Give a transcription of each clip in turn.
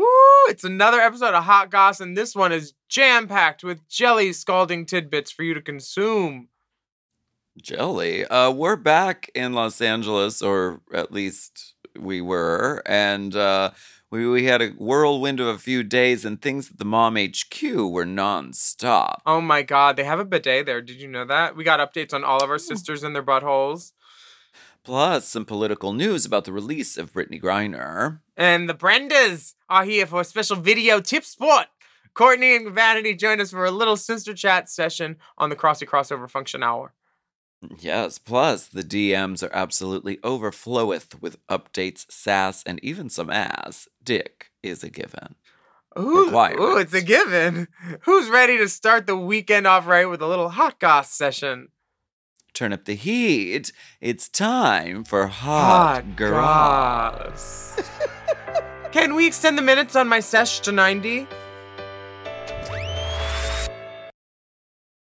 Woo! It's another episode of Hot Goss, and this one is jam packed with jelly scalding tidbits for you to consume. Jelly. Uh, we're back in Los Angeles, or at least we were, and uh, we we had a whirlwind of a few days, and things at the Mom HQ were nonstop. Oh my god, they have a bidet there. Did you know that? We got updates on all of our sisters and their buttholes. Plus, some political news about the release of Brittney Griner. And the Brendas are here for a special video tip spot. Courtney and Vanity join us for a little sister chat session on the Crossy Crossover Function Hour. Yes, plus the DMs are absolutely overfloweth with updates, sass, and even some ass. Dick is a given. Ooh, ooh, it's a given. Who's ready to start the weekend off right with a little hot goss session? Turn up the heat. It's time for Hot, Garage. goss. Can we extend the minutes on my sesh to 90?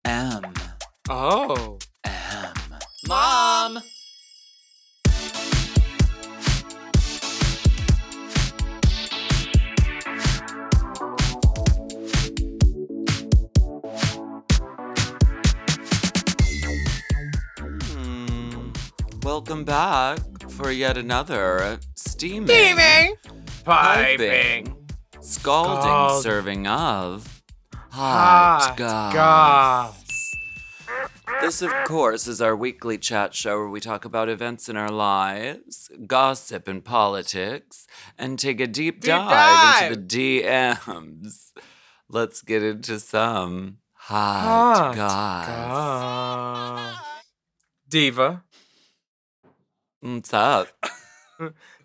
M. Oh. M. Mom! Welcome back for yet another steaming, Steaming! Piping. Piping. scalding Scald- serving of Hot, Hot Goss. goss. This, of course, is our weekly chat show where we talk about events in our lives, gossip and politics, and take a deep, Deep dive, into the DMs. Let's get into some hot, Hot goss. goss. Diva. What's up?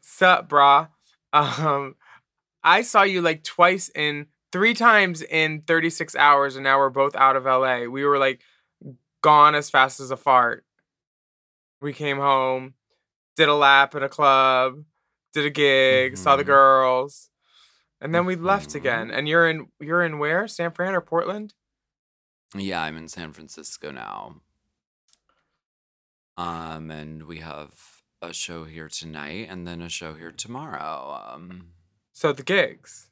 Sup, brah? Um, I saw you like twice in three times in 36 hours, and now we're both out of LA. We were like gone as fast as a fart. We came home, did a lap at a club, did a gig, saw the Mhm. girls, and then we left Mhm. again. And you're in you're in where? San Fran or Portland? Yeah, I'm in San Francisco now. Um, and we have a show here tonight and then a show here tomorrow. Um, So the gigs,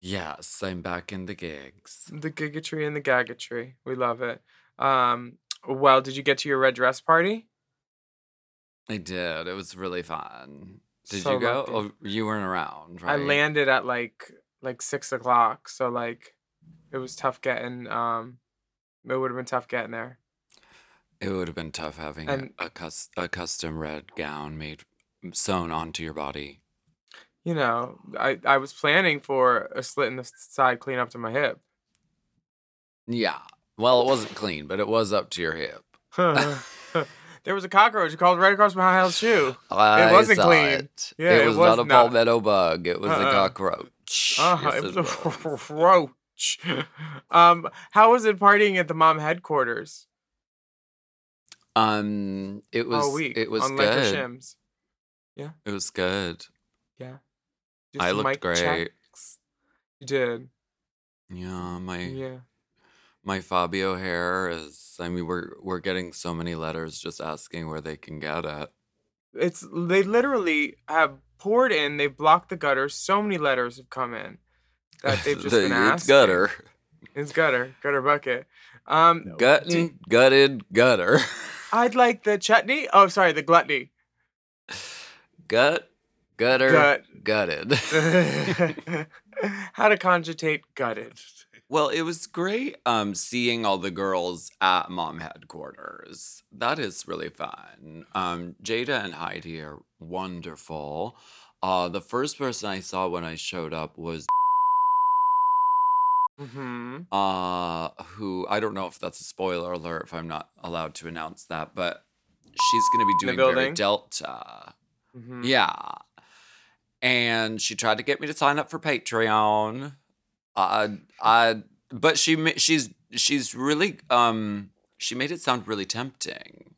yes, I'm back in the gigs. the gigatry and the gagatry. We love it. Um, well, did you get to your red dress party? I did. It was really fun. Did So you go? lucky. Oh, you weren't around, right? I landed at like like six o'clock, so like it was tough getting. Um, it would have been tough getting there. It would have been tough having a, And- a, cus- a custom red gown made sewn onto your body. You know, I I was planning for a slit in the side, clean up to my hip. Yeah. Well, it wasn't clean, but it was up to your hip. there was a cockroach crawled right across my high shoe. I wasn't saw clean. It. Yeah, it it was, was not a not. palmetto bug. It was a Uh-uh. cockroach. Uh, Yes, it was a roach. Um, how was it partying at the mom headquarters Um, it was. all week It was on Lenker good. Shims? Yeah, it was good. Yeah, I Just looked mic great. checks. You did. Yeah, my Yeah. my Fabio hair is. I mean, we're we're getting so many letters just asking where they can get it. It's they literally have poured in. They've blocked the gutters. So many letters have come in that they've just The- been asked. it's gutter, It's gutter. Gutter bucket. Um, gutting, gutted, gutter, I'd like the chutney. Oh, sorry, the gluttony. gut, gutter, Gut. gutted. How to conjugate gutted. Well, it was great um seeing all the girls at mom headquarters. That is really fun. Um Jada and Heidi are wonderful. Uh the first person I saw when I showed up was Mm-hmm. uh who I don't know if that's a spoiler alert if I'm not allowed to announce that, but she's going to be doing very? Delta. mm-hmm. Yeah. And she tried to get me to sign up for Patreon. I, I, but she, she's, she's really, um, she made it sound really tempting.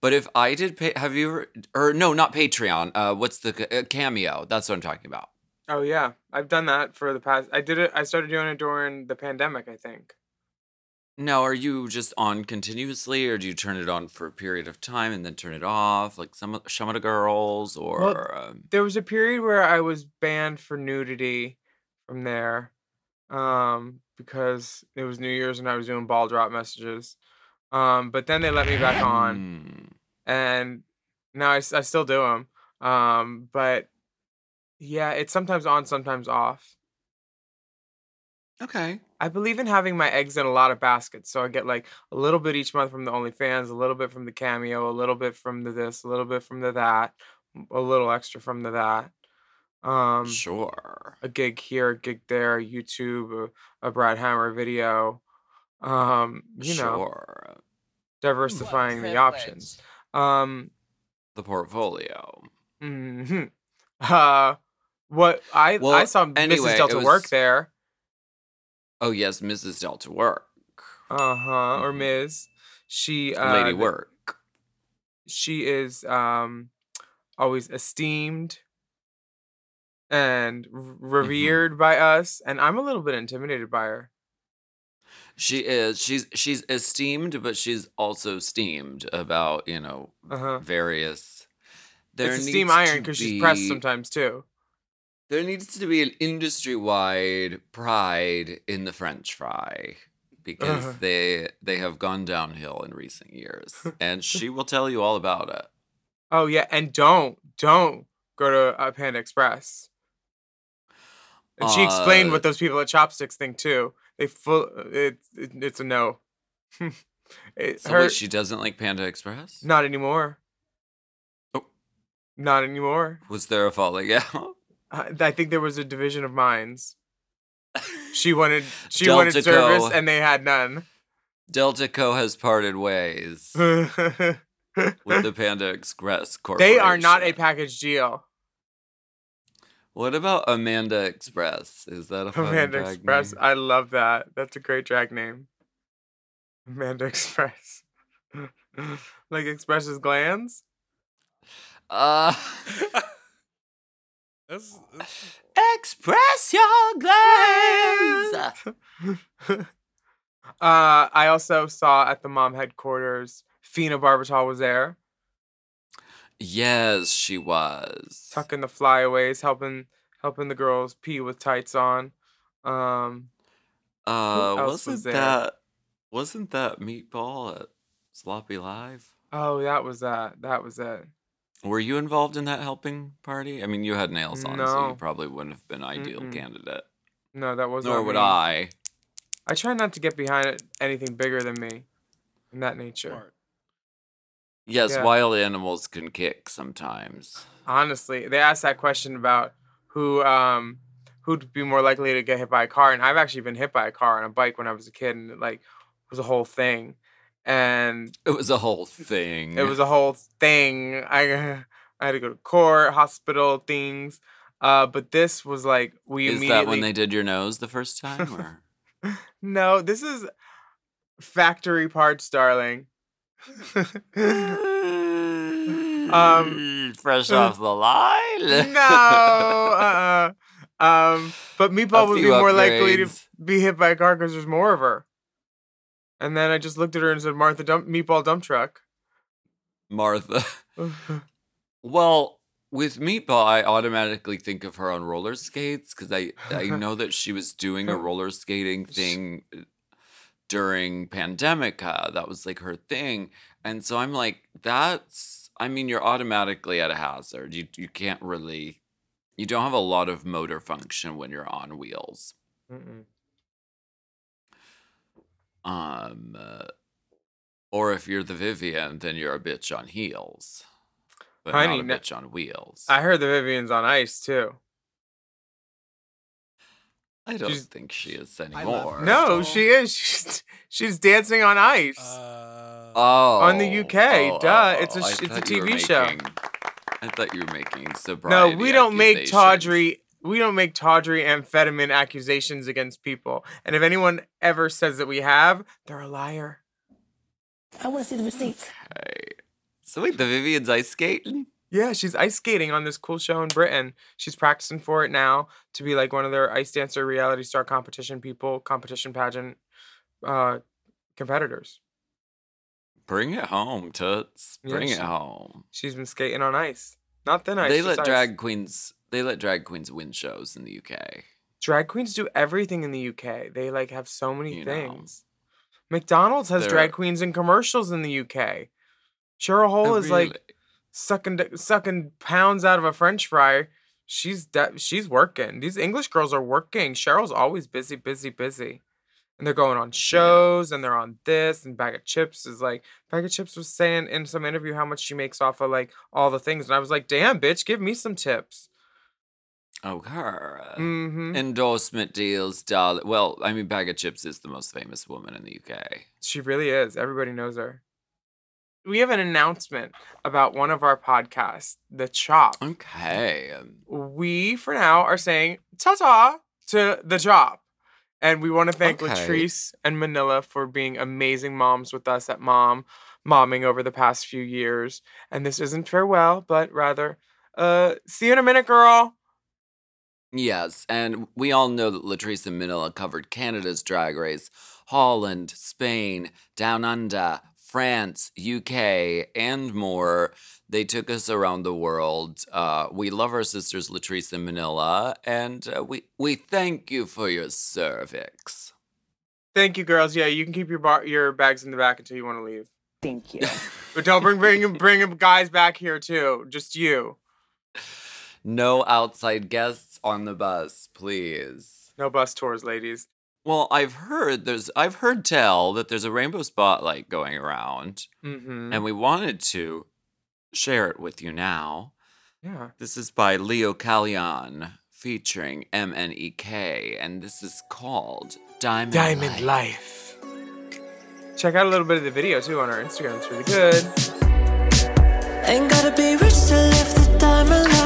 But if I did pay, have you ever, or no, not Patreon. Uh, what's the uh, cameo? That's what I'm talking about. Oh yeah, I've done that for the past. I did it. I started doing it during the pandemic. I think. Now, are you just on continuously, or do you turn it on for a period of time and then turn it off, like some of some of the girls, Well, or um, there was a period where I was banned for nudity from there, um, because it was New Year's and I was doing ball drop messages. Um, but then they let me back on, hmm, and now I, I still do them. Um, but yeah, it's sometimes on, sometimes off. okay, I believe in having my eggs in a lot of baskets, so I get like a little bit each month from the OnlyFans, a little bit from the Cameo, a little bit from the this, a little bit from the that, a little extra from the that. Um, sure, a gig here, a gig there, YouTube, a, a Brad Hammer video. Um, you know, sure. What diversifying the privilege. options. Um, The portfolio. mhm. uh, what I I saw anyway, Mrs. Delta Work there. Oh yes, Mrs. Delta Work, Uh huh. Or Ms. She uh Lady work. she is um always esteemed and r- hmm revered by us, and I'm a little bit intimidated by her. She is. She's she's esteemed, but she's also steamed about you know Uh huh. various. It's a steam iron because she's pressed sometimes too. There needs to be an industry wide pride in the French fry because Uh, they they have gone downhill in recent years, and she will tell you all about it. oh yeah, and don't don't go to uh, Panda Express. And she explained Uh, what those people at Chopsticks think too. They full it, it it's a no. it, so her wait, she doesn't like Panda Express. not anymore. Oh, Not anymore. was there a falling out? I think there was a division of minds. She wanted she wanted service Co. and they had none. Delta Co has parted ways with the Panda Express Corporation. They are not a package deal. What about Amanda Express? Is that a fun Amanda Express. name? I love that. That's a great drag name. Amanda Express. like expresses glands? Uh, That's, that's express your glands. uh, I also saw at the mom headquarters, Fina Barbital was there, Yes, she was. tucking the flyaways, helping helping the girls pee with tights on. Um, Uh, was wasn't there? that wasn't that meatball at Sloppy Live? Oh, that was that. That was it. Were you involved in that helping party? I mean, you had nails on, so you probably wouldn't have been ideal Mm-mm. candidate. No, that was Nor not would me. I. I try not to get behind anything bigger than me, in that nature. Smart. Yes, Yeah. wild animals can kick sometimes. Honestly, they asked that question about who um who'd be more likely to get hit by a car, and I've actually been hit by a car on a bike when I was a kid, and it like was a whole thing, and It was a whole thing. it was a whole thing. I I had to go to court, hospital, things. Uh, but this was like we Is that when they did your nose the first time? Or? No, this is factory parts, darling. um, fresh off the line. no, uh, uh um, but Meatball would be more likely to be hit by a car because there's more of her. And then I just looked at her and said, "Martha, dump Meatball dump truck." Martha. Well, with Meatball, I automatically think of her on roller skates because I, I know that she was doing a roller skating thing uh, during Pandemica. That was like her thing. And so I'm like, that's, I mean, you're automatically at a hazard. You, you can't really, you don't have a lot of motor function when you're on wheels. Mm-mm. Um, uh, or if you're the Vivienne, then you're a bitch on heels, but Honey, not a bitch on wheels. I heard the Vivienne's on ice too. I don't She's- think she is I love anymore. No, Crystal. she is. She's she's dancing on ice. Uh, Oh, On the UK, duh, it's a I it's a thought you TV show. making- I thought you were making Sabrina. no, we don't make tawdry. We don't make tawdry amphetamine accusations against people. And if anyone ever says that we have, they're a liar. I want to see the receipts. Okay. So wait, the Vivienne's ice skating? Yeah, she's ice skating on this cool show in Britain. She's practicing for it now to be like one of their ice dancer reality star competition people, competition pageant uh competitors. Bring it home, Toots. Yeah, Bring she- it home. She's been skating on ice. Not thin ice. they let ice. drag queens they let drag queens win shows in the UK. drag queens do everything in the UK. They like have so many You know. things. McDonald's has They're- drag queens in commercials in the UK. Cheryl Hole is like really? sucking d- sucking pounds out of a French fry. She's de- she's working. These English girls are working. Cheryl's always busy, busy, busy, and they're going on shows and they're on this. And Baga Chipz is like Baga Chipz was saying in some interview how much she makes off of like all the things, and I was like, damn, bitch, give me some tips. Oh, her. hmm Endorsement deals, darling. Well, I mean, Baga Chipz is the most famous woman in the UK. She really is. Everybody knows her. We have an announcement about one of our podcasts, The Chop. Okay. um, We, for now, are saying ta ta to The Chop. And we want to thank Okay. Latrice and Manila for being amazing moms with us at Mom, momming over the past few years. And this isn't farewell, but rather, uh, see you in a minute, girl. Yes, and we all know that Latrice and Manila covered Canada's drag race, Holland, Spain, Down Under, France, UK, and more. They took us around the world. Uh, we love our sisters Latrice and Manila, and uh, we we thank you for your cervix. Thank you, girls. Yeah, you can keep your bar- your bags in the back until you want to leave. Thank you. But don't bring bring bring guys back here too. Just you. No outside guests on the bus, please. No bus tours, ladies. Well, I've heard there's I've heard tell that there's a rainbow spotlight going around, Mm-hmm. and we wanted to share it with you now. yeah. This is by Leo Kalyan featuring MNEK, and this is called Diamond, Diamond Life. Life. Check out a little bit of the video too on our Instagram. It's really good. Ain't gotta be rich to live the diamond life.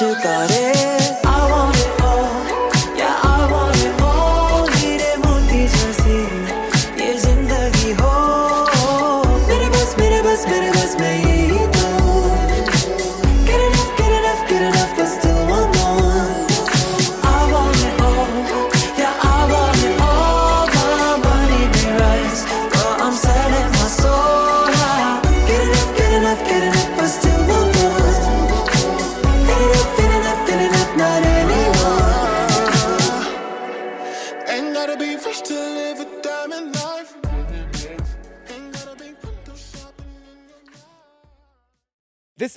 You got it.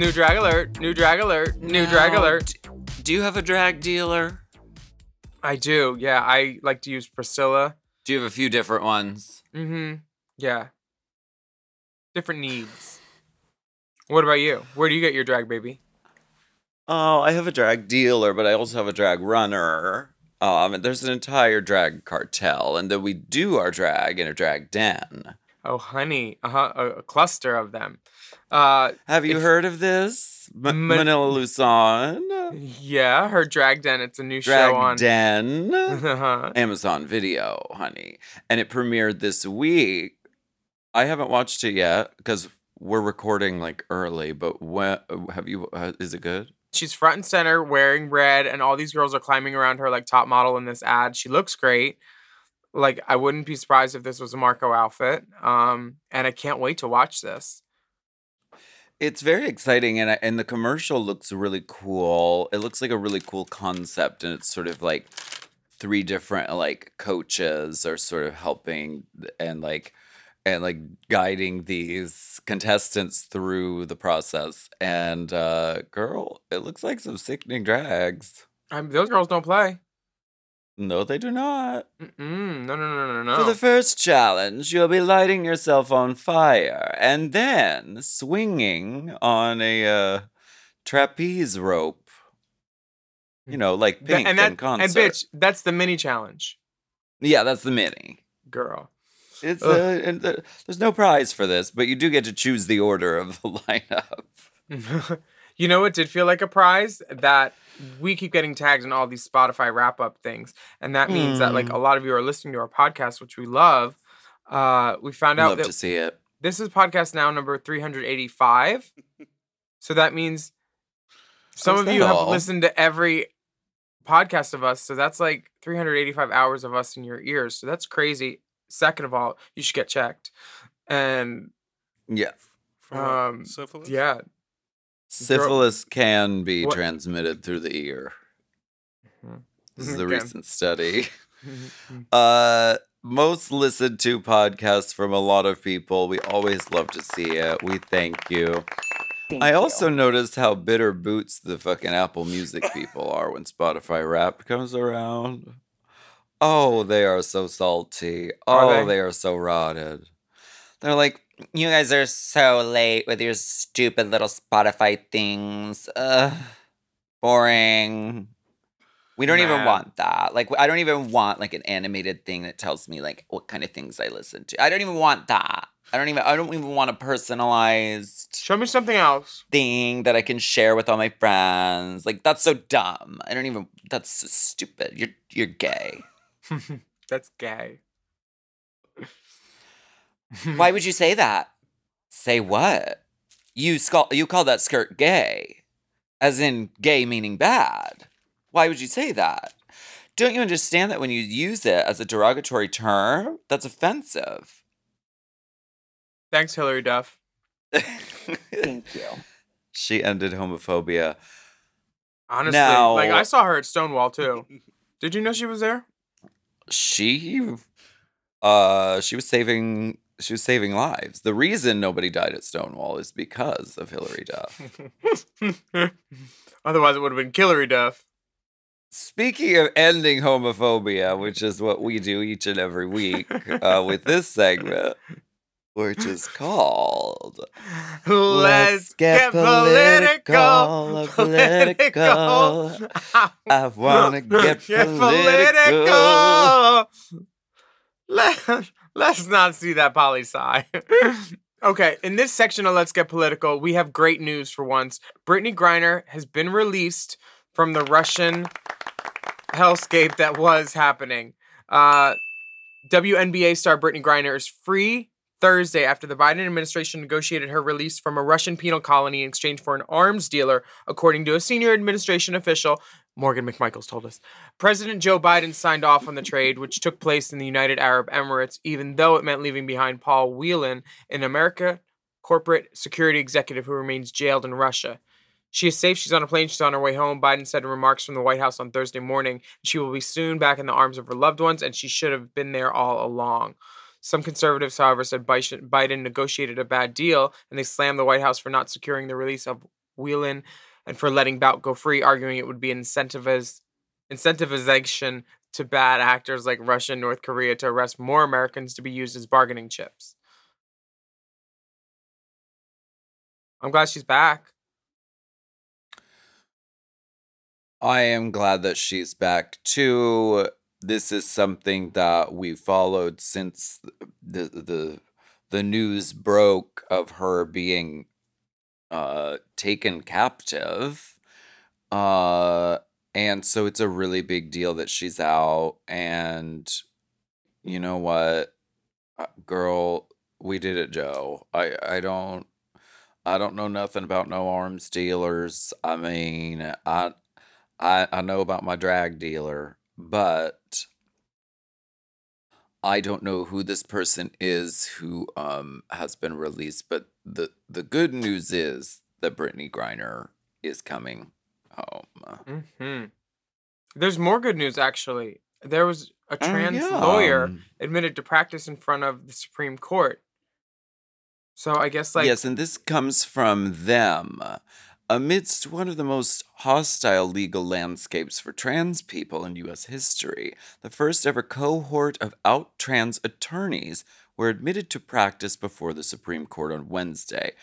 New drag alert! New drag alert! New drag alert! Do you have a drag dealer? I do. Yeah, I like to use Priscilla. Do you have a few different ones? Mm-hmm. Yeah. Different needs. What about you? Where do you get your drag, baby? Oh, I have a drag dealer, but I also have a drag runner. Um, and there's an entire drag cartel, and then we do our drag in a drag den. Oh, honey. Uh-huh. A, a cluster of them. Uh, Have you heard of this? M- Ma- Manila Luzon? yeah, her drag den. It's a new Drag show on. Den? uh-huh. Amazon Video, honey. And it premiered this week. I haven't watched it yet because we're recording like early, but when have you? Uh, is it good? She's front and center wearing red, and all these girls are climbing around her like top model in this ad. She looks great. Like, I wouldn't be surprised if this was a Marco outfit. Um, and I can't wait to watch this. It's very exciting, and and the commercial looks really cool. It looks like a really cool concept, and it's sort of like three different like coaches are sort of helping and like and like guiding these contestants through the process. And uh girl, it looks like some sickening drags. I those girls don't play. No, they do not. Mm-mm. No, no, no, no, no. For the first challenge, you'll be lighting yourself on fire and then swinging on a uh, trapeze rope. You know, like pink and in concert. and bitch, that's the mini challenge, Yeah, that's the mini. girl. It's Ugh. uh, and the, there's no prize for this, but you do get to choose the order of the lineup. you know what did feel like a prize? That we keep getting tagged in all these Spotify wrap up things. And that means that like Hmm. a lot of you are listening to our podcast, which we love. Uh, we found out Love that to see it. this is podcast now number 385. so that means some of you that have listened to every podcast of us. So that's like 385 hours of us in your ears. So that's crazy. Second of all, you should get checked. And Yeah. For um, Syphilis? yeah, Syphilis can be What- transmitted through the ear. Mhm. This is a Okay. recent study. Mhm. Uh, most listened to podcasts from a lot of people. We always love to see it. We thank you. Thank I you. also noticed how bitter boots the fucking Apple Music people are when Spotify Wrapped comes around. Oh, they are so salty. Are Oh, they? they are so rotted. They're like, you guys are so late with your stupid little Spotify things. Ugh, boring. We don't even want that. Like, I don't even want like an animated thing that tells me like what kind of things I listen to. I don't even want that. I don't even. I don't even want a personalized Show me something else. thing that I can share with all my friends. Like that's so dumb. I don't even. That's so stupid. You're you're gay. That's gay. Why would you say that? Say what? You call you call that skirt gay, as in gay meaning bad. Why would you say that? Don't you understand that when you use it as a derogatory term, that's offensive? Thanks, Hilary Duff. Thank you. she ended homophobia. Honestly, like I saw her at Stonewall too. Did you know she was there? she uh she was saving she was saving lives. The reason nobody died at Stonewall is because of Hilary Duff. Otherwise, it would have been Hilary Duff. Speaking of ending homophobia, which is what we do each and every week uh, with this segment, which is called Let's, get, political. political. I wanna get political. Let's not see that poli sci. okay, in this section of Let's Get Political, we have great news for once. Brittney Griner has been released from the Russian hellscape that was happening. Uh, WNBA star Brittney Griner is free Thursday after the Biden administration negotiated her release from a Russian penal colony in exchange for an arms dealer, according to a senior administration official. Morgan McMichaels told us. President Joe Biden signed off on the trade, which took place in the United Arab Emirates, even though it meant leaving behind Paul Whelan, an America corporate security executive who remains jailed in Russia. She is safe. She's on a plane. She's on her way home. Biden said in remarks from the White House on Thursday morning she will be soon back in the arms of her loved ones, and she should have been there all along. Some conservatives, however, said Biden Biden negotiated a bad deal, and they slammed the White House for not securing the release of Whelan and for letting Bout go free, arguing it would be incentiviz- incentivization to bad actors like Russia and North Korea to arrest more Americans to be used as bargaining chips. I'm glad she's back. I am glad that she's back too. This is something that we followed since the the the news broke of her being uh taken captive. Uh and so it's a really big deal that she's out and you know what? Uh, Girl, we did it, Joe. I I don't I don't know nothing about no arms dealers. I mean, I I I know about my drag dealer, but I don't know who this person is who um has been released. But the the good news is that Brittney Griner is coming home. hmm There's more good news, actually. There was a Oh, trans yeah. lawyer admitted to practice in front of the Supreme Court. So I guess like yes, and this comes from them. Amidst one of the most hostile legal landscapes for trans people in U.S. history, the first ever cohort of out trans attorneys were admitted to practice before the Supreme Court on Wednesday.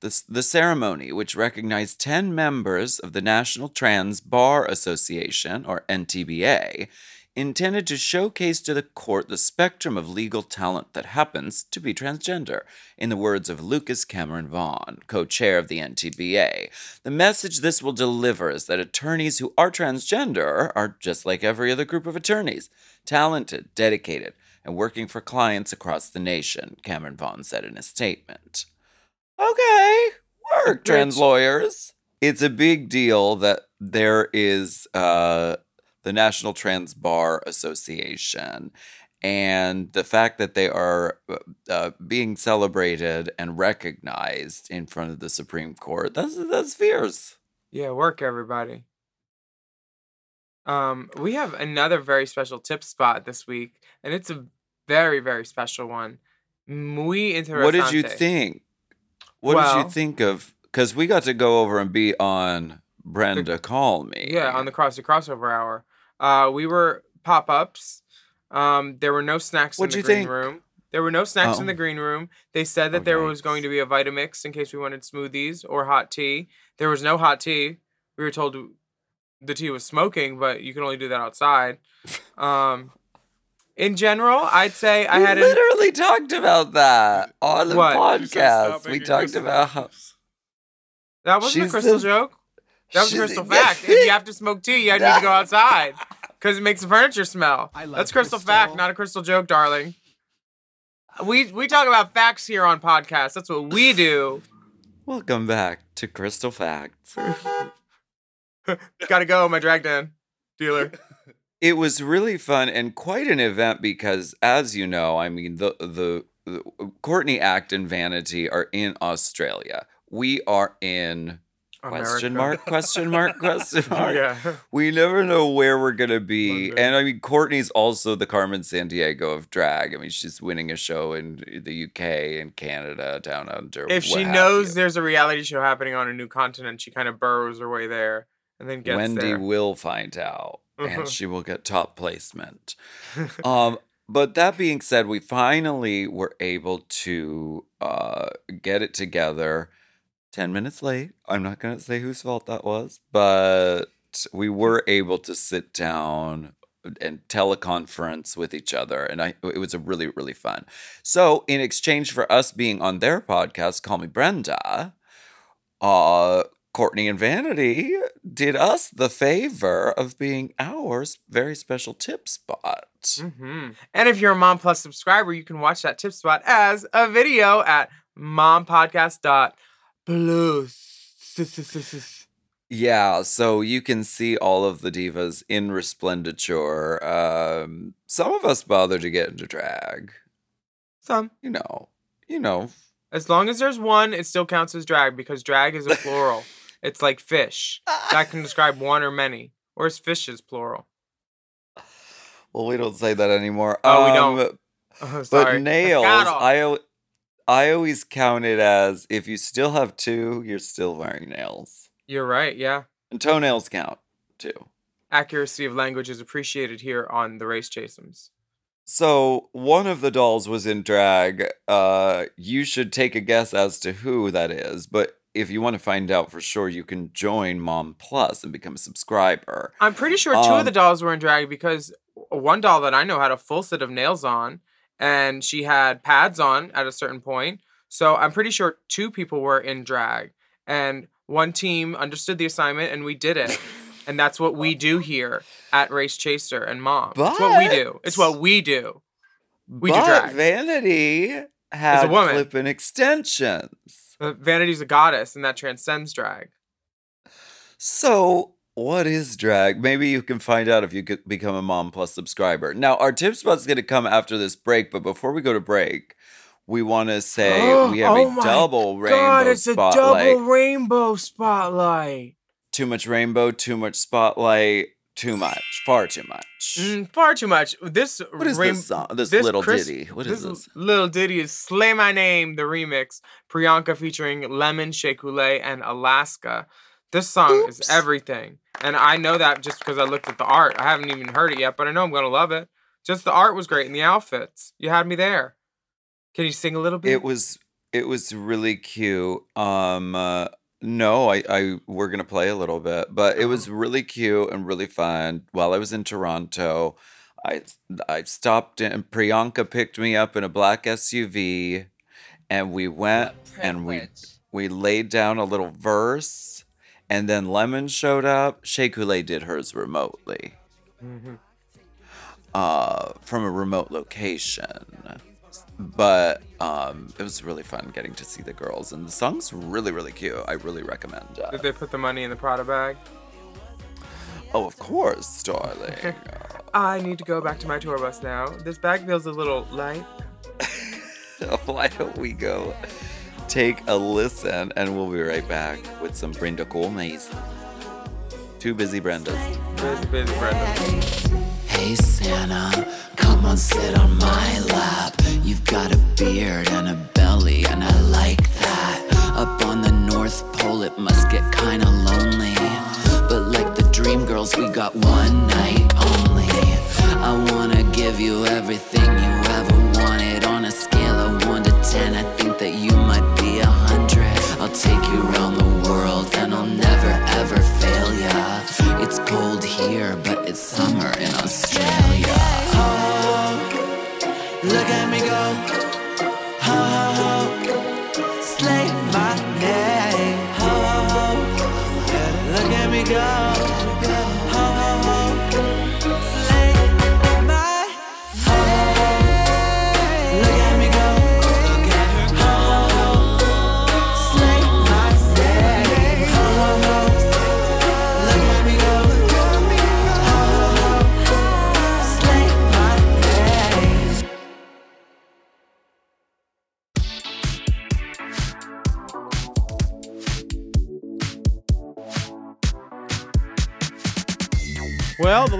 The, the ceremony, which recognized 10 members of the National Trans Bar Association, or NTBA, intended to showcase to the court the spectrum of legal talent that happens to be transgender, in the words of Lucas Cameron Vaughn, co chair of the NTBA. The message this will deliver is that attorneys who are transgender are just like every other group of attorneys talented, dedicated, and working for clients across the nation, Cameron Vaughn said in a statement. Okay, work, trans lawyers. It's a big deal that there is uh, the National Trans Bar Association. And the fact that they are uh, uh, being celebrated and recognized in front of the Supreme Court, that's, that's fierce. Yeah, work everybody. Um, we have another very special tip spot this week, and it's a very, very special one. Muy interesante. What did you think? What did you think of? Because we got to go over and be on Brenda Call Me. Yeah, on the Cross to Crossover Hour. Uh, we were pop ups. Um, there were no snacks What'd in you the green think? room. There were no snacks in Oh. the green room. They said that Oh, there was going to be a Vitamix in case we wanted smoothies or hot tea. There was no hot tea. We were told the tea was smoking, but you can only do that outside. Um, in general, I'd say I we had a literally talked about that on the What? She said, "Stop podcast. We making talked about how that wasn't a She crystal says- joke. That was a crystal fact. if you have to smoke tea, you need to go outside because it makes the furniture smell. I love That's crystal, fact, not a crystal joke, darling. We we talk about facts here on podcasts. That's what we do. Welcome back to Crystal Facts. Gotta go, my drag den dealer. It was really fun and quite an event because, as you know, I mean, the the, the Courtney Act and Vanity are in Australia. We are in question mark question mark question mark. yeah. We never know where we're gonna be. London. And I mean, Courtney's also the Carmen Sandiego of drag. I mean, she's winning a show in the UK and Canada, down under. If she knows you. there's a reality show happening on a new continent, she kind of burrows her way there and then gets Wendy there. will find out, and she will get top placement. um, but that being said, we finally were able to uh, get it together. 10 minutes late. I'm not going to say whose fault that was, but we were able to sit down and teleconference with each other and I it was a really really fun. So, in exchange for us being on their podcast Call Me Brenda, uh Courtney and Vanity did us the favor of being our very special tip spot. hmm And if you're a Mom Plus subscriber, you can watch that tip spot as a video at mompodcast.plus. Yeah, so you can see all of the divas in resplenditure. Um, some of us bother to get into drag. Some. You know, you know. As long as there's one, it still counts as drag because drag is a plural. it's like fish. That can describe one or many. Or is fishes plural? Well, we don't say that anymore. Oh, we Um, don't. Oh, But nails, I I always count it as if you still have two, you're still wearing nails. You're right, yeah. And toenails count too. Accuracy of language is appreciated here on the Race Chasems. So one of the dolls was in drag. Uh, you should take a guess as to who that is. But if you want to find out for sure, you can join Mom Plus and become a subscriber. I'm pretty sure two of the Um, dolls were in drag because one doll that I know had a full set of nails on and she had pads on at a certain point. So I'm pretty sure two people were in drag and one team understood the assignment and we did it. and that's what we do here at Race Chaser and Mom. But, It's what we do. It's what we do. We do but drag. Vanity has a woman. flippin' extensions. Vanity's a goddess and that transcends drag. So, what is drag? Maybe you can find out if you could become a Mom Plus subscriber. Now, our tip spot's going to come after this break, but before we go to break, we want to say we have Oh a double rainbow God, it's spotlight. a double rainbow spotlight. Too much rainbow, too much spotlight, too much, far too much. Mm, far too much. This What is rain- this song? This, little Chris- ditty. What is this? little ditty is "Slay My Name," the remix. Priyanka featuring Lemon, Shea and Alaska. This song Oops. is everything, and I know that just because I looked at the art. I haven't even heard it yet, but I know I'm gonna love it. Just the art was great and the outfits. You had me there. Can you sing a little bit? It was it was really cute. Um uh, no, I I we're going to play a little bit, but it was really cute and really fun. While I was in Toronto, I I stopped in Priyanka picked me up in a black SUV and we went and we we laid down a little verse and then Lemon showed up. Shea Coulee did hers remotely. Mhm. Uh, from a remote location but um, it was really fun getting to see the girls, and the song's really, really cute. I really recommend it. Did they put the money in the Prada bag? Oh, of course, darling. I need to go back to my tour bus now. This bag feels a little light. so why don't we go take a listen, and we'll be right back with some Brenda Gomez. Two busy Brendas. Busy, busy, Brenda. Hey Santa, come on sit on my lap.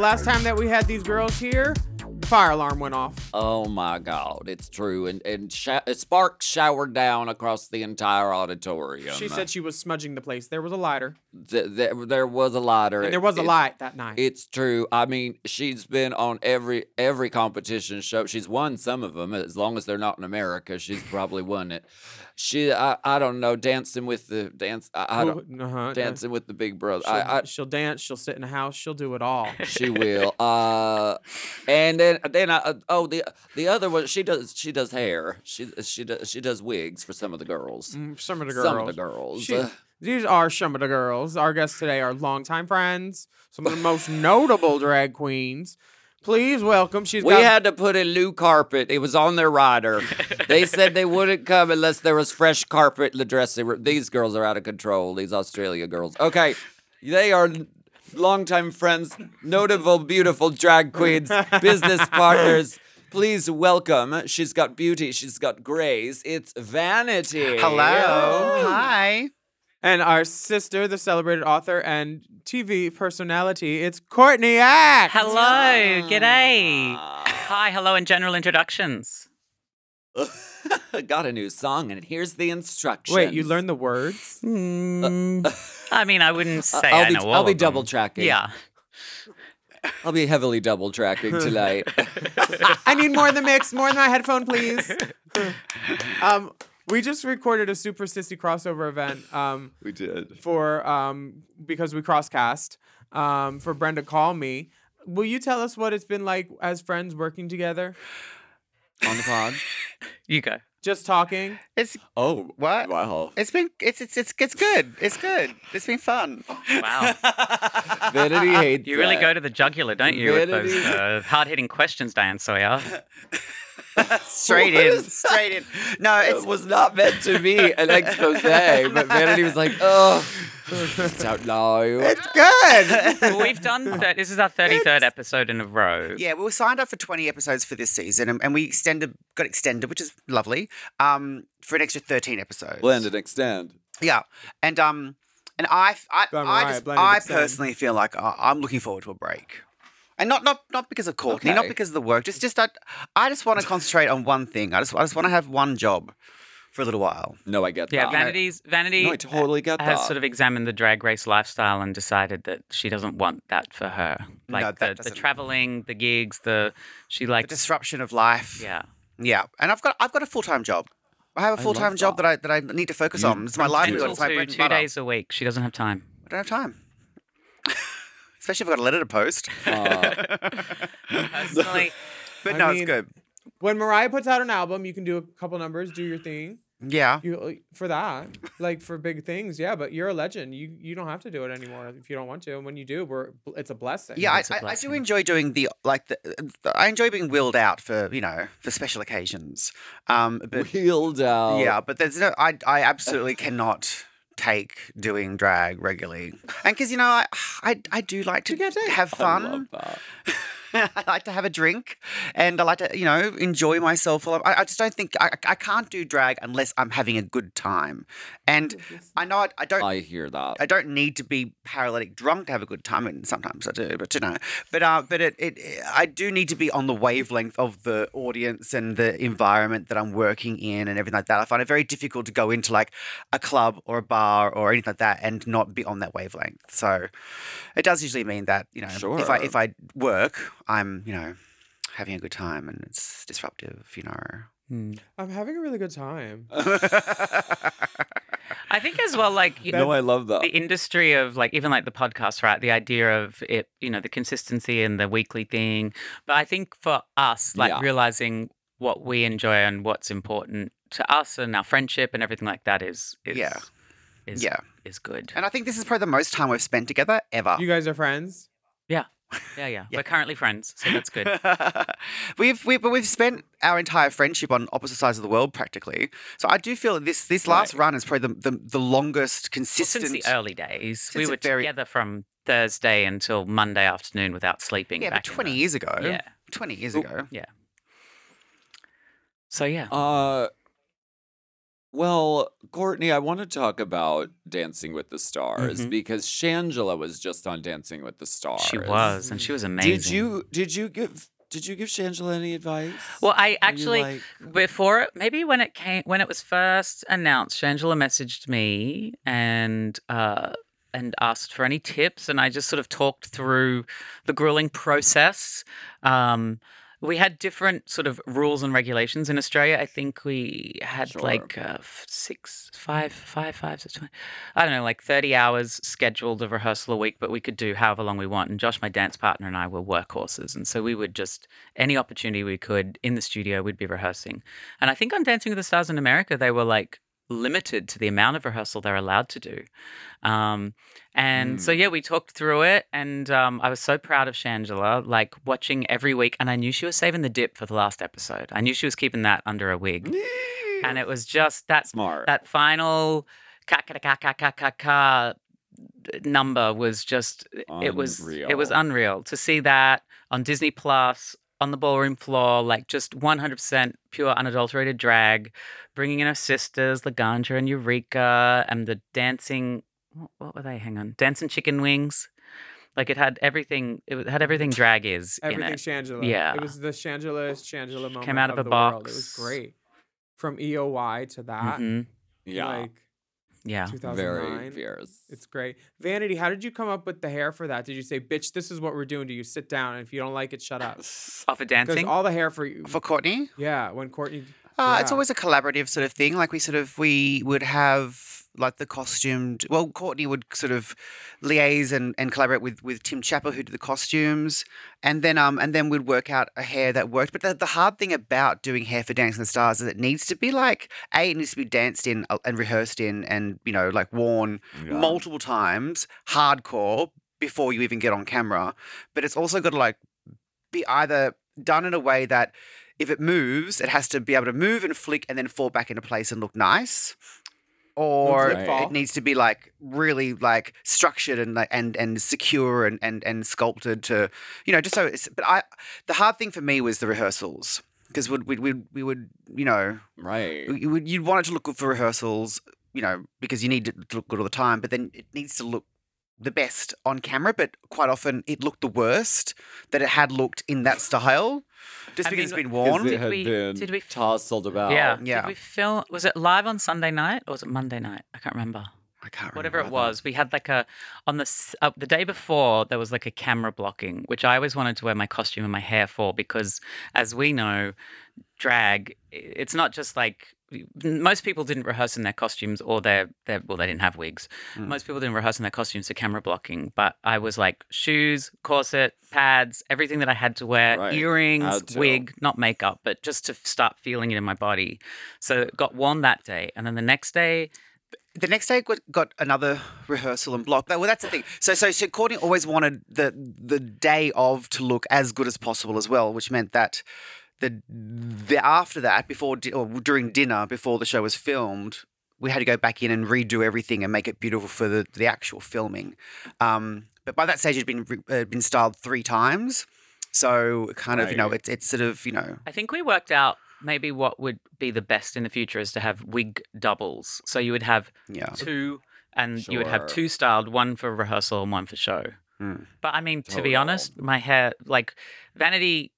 Last time that we had these girls here, the fire alarm went off. Oh my God, it's true. And and sh- sparks showered down across the entire auditorium. She said she was smudging the place. There was a lighter, Th- th- there was a lighter. and there was a It's- light that night. It's true. I mean, she's been on every every competition show. She's won some of them. As long as they're not in America, she's probably won it. She, I, I don't know, dancing with the dance. I, I don't uh-huh, dancing with the big brother. She'll, I, I, she'll dance. She'll sit in a house. She'll do it all. she will. Uh, and then then I uh, oh the the other one she does she does hair. She she does she does wigs for some of the girls. Mm, Some of the girls. Some of the girls. She- These are some of the girls. Our guests today are longtime friends, some of the most notable drag queens. Please welcome. She's We got had to put in new carpet. It was on their rider. they said they wouldn't come unless there was fresh carpet in the dressing room. These girls are out of control. These Australia girls. Okay, they are longtime friends, notable, beautiful drag queens, business partners. Please welcome. She's got beauty. She's got grace. It's Vanity. Hello. Hi. and our sister, the celebrated author and TV personality. It's Courtney Act. Hello. G'day. Hi. Hello. And general introductions. got a new song, and here's the instructions. Wait, you learned the words? Mm, I mean, I wouldn't say I'll I be, know all I'll be of them. double tracking. Yeah. I'll be heavily double tracking tonight. I need more in the mix, more in my headphone, please. um, we just recorded a Super Sissy crossover event. Um, we did. for um because we crosscast um for Brenda Call Me. Will you tell us what it's been like as friends working together? On the pod. You go. Just talking. It's Oh, what? wow. It's been it's it's it's it's good. It's good. It's been fun. Wow. Vanity hates You really that. go to the jugular, don't you, with those uh, hard-hitting questions, Diane Sawyer? Straight in. Straight in. No, It was not meant to be an expose, but Vanity was like, oh, don't know. It's good. well, we've done that. This is our 33rd episode in a row. Yeah, we were signed up for 20 episodes for this season and, and we extended got extended, which is lovely, um, for an extra 13 episodes. Blend and extend. Yeah. And um and I I, Blend, I, right, just, blend I extend. personally feel like I, I'm looking forward to a break. And not not not because of Courtney, not because of the work. Just just I, I just want to concentrate on one thing. I just I just want to have one job for a little while. No, I get Yeah, that. Vanity's Vanity No, I totally get has that. sort of examined the drag race lifestyle and decided that she doesn't want that for her. No, Like that the, the traveling, the gigs, the she The likes disruption of life. yeah. Yeah. And I've got I've got a full time job. I have a full time job that. I that I need to focus You- on. It's my From livelihood. It's my bread 2, and two butter. days a week. She doesn't have time. I don't have time. Especially if I've got a letter to post. Uh, Personally, but I no, mean- it's good. when Mariah puts out an album, you can do a couple numbers, do your thing. Yeah. You uh, for that, like for big things, yeah. But you're a legend. You you don't have to do it anymore if you don't want to. And when you do, we're it's a blessing. Yeah, I, It's a I, I do enjoy doing the like the, the. I enjoy being wheeled out for you know for special occasions. Um, but wheeled out. yeah, but there's no. I I absolutely cannot take doing drag regularly, and because you know I, I I do like to it. have fun. I like to have a drink, and I like to, you know, enjoy myself. I, I just don't think I, I can't do drag unless I'm having a good time. And I know I, I don't. I hear that. I don't need to be paralytic drunk to have a good time, and sometimes I do, but you know, but uh, but it, it, I do need to be on the wavelength of the audience and the environment that I'm working in and everything like that. I find it very difficult to go into like a club or a bar or anything like that and not be on that wavelength. So it does usually mean that you know, if I if I work, I'm you know having a good time and it's disruptive, you know. Hmm. I'm having a really good time. I think as well, like you no, I love that. the industry of like even like the podcast, right? The idea of it, you know, the consistency and the weekly thing. But I think for us, like Yeah. realizing what we enjoy and what's important to us and our friendship and everything like that is, is Yeah. Is Yeah. is good. And I think this is probably the most time we've spent together ever. You guys are friends. Yeah, yeah, yeah. We're currently friends, so that's good. we've we, but we've spent our entire friendship on opposite sides of the world practically. So I do feel that this this last run is probably the, the, the longest Well, consistent. since the early days, we were very- together from Thursday until Monday afternoon without sleeping. yeah, but back in twenty the- years ago. Yeah. twenty years Ooh. ago. Yeah. So yeah. Uh, well, Courtney, I want to talk about Dancing with the Stars Mhm. because Shangela was just on Dancing with the Stars. She was, and she was amazing. Did you did you give did you give Shangela any advice? Well, I actually like- before maybe when it came when it was first announced, Shangela messaged me and uh and asked for any tips, and I just sort of talked through the grueling process. Um, we had different sort of rules and regulations in Australia. I think we had Sure. like uh, six, five, five, five, six, 20, I don't know, like 30 hours scheduled of rehearsal a week, but we could do however long we want. And Josh, my dance partner, and I were workhorses. And so we would just, any opportunity we could in the studio, we'd be rehearsing. And I think on Dancing with the Stars in America, they were like limited to the amount of rehearsal they're allowed to do. Um, and Mm. so yeah, we talked through it, and um, I was so proud of Shangela, like watching every week. And I knew she was saving the dip for the last episode. I knew she was keeping that under a wig, and it was just that Smart. that final ka ka ka ka ka ka ka number was just it was it was Unreal. unreal to see that on Disney Plus on the ballroom floor like just 100% pure unadulterated drag bringing in her sisters Laganja and Eureka and the dancing what, what were they hang on dancing chicken wings like it had everything it had everything drag is Everything in it. Shangela. Yeah. It was the Shangela Shangela moment. Came out of a the world. It was great. From EOY to that. Mhm. yeah. Like yeah 2009. Very fierce. It's great. Vanity, how did you come up with the hair for that? Did you say, bitch, this is what we're doing? Do you sit down and if you don't like it, shut up? off of Because dancing all the hair for you. For Courtney, Yeah, when Courtney. Uh, It's always a collaborative sort of thing. Like we sort of we would have like the costumed. Well, Courtney would sort of liaise and, and collaborate with with Tim Chappell who did the costumes, and then um and then we'd work out a hair that worked. But the, the hard thing about doing hair for Dancing the Stars is it needs to be like a it needs to be danced in uh, and rehearsed in and you know like worn Yeah. multiple times, hardcore before you even get on camera. But it's also got to like be either done in a way that if it moves, it has to be able to move and flick and then fall back into place and look nice. Or flip fall. it needs to be like really like structured and like and and secure and and and sculpted to you know just so. It's, but I the hard thing for me was the rehearsals because we we we we would you know Right. you would you'd want it to look good for rehearsals you know because you need it to look good all the time but then it needs to look the best on camera but quite often it looked the worst that it had looked in that style just I because it's been Because worn it Did had we- been did we- tousled about. yeah Yeah. did we film was it live on Sunday night or was it Monday night I can't remember I can't whatever it either. was we had like a on the uh, the day before there was like a camera blocking which i always wanted to wear my costume and my hair for because as we know drag it's not just like most people didn't rehearse in their costumes or their, their well they didn't have wigs Mm. most people didn't rehearse in their costumes for camera blocking but i was like shoes corset pads everything that i had to wear Right. earrings wig not makeup but just to start feeling it in my body so it got worn that day and then the next day the next day got, got another rehearsal and block. Well, that's the thing. So, so, so Courtney always wanted the the day of to look as good as possible as well, which meant that the the after that, before di- or during dinner, before the show was filmed, we had to go back in and redo everything and make it beautiful for the the actual filming. Um, but by that stage, it'd been re- uh, been styled three times. So kind of, you know, it's it's sort of, you know, I think we worked out maybe what would be the best in the future is to have wig doubles. So you would have yeah. two, and you would have two styled, one for rehearsal and one for show. Mm. But I mean, to be honest, my hair, like Vanity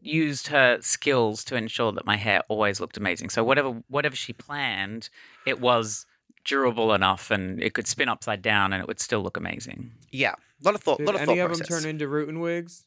used her skills to ensure that my hair always looked amazing. So whatever whatever she planned, it was durable enough and it could spin upside down and it would still look amazing. Yeah. A lot of thought, Did lot of any thought of them process. turn into rootin' wigs?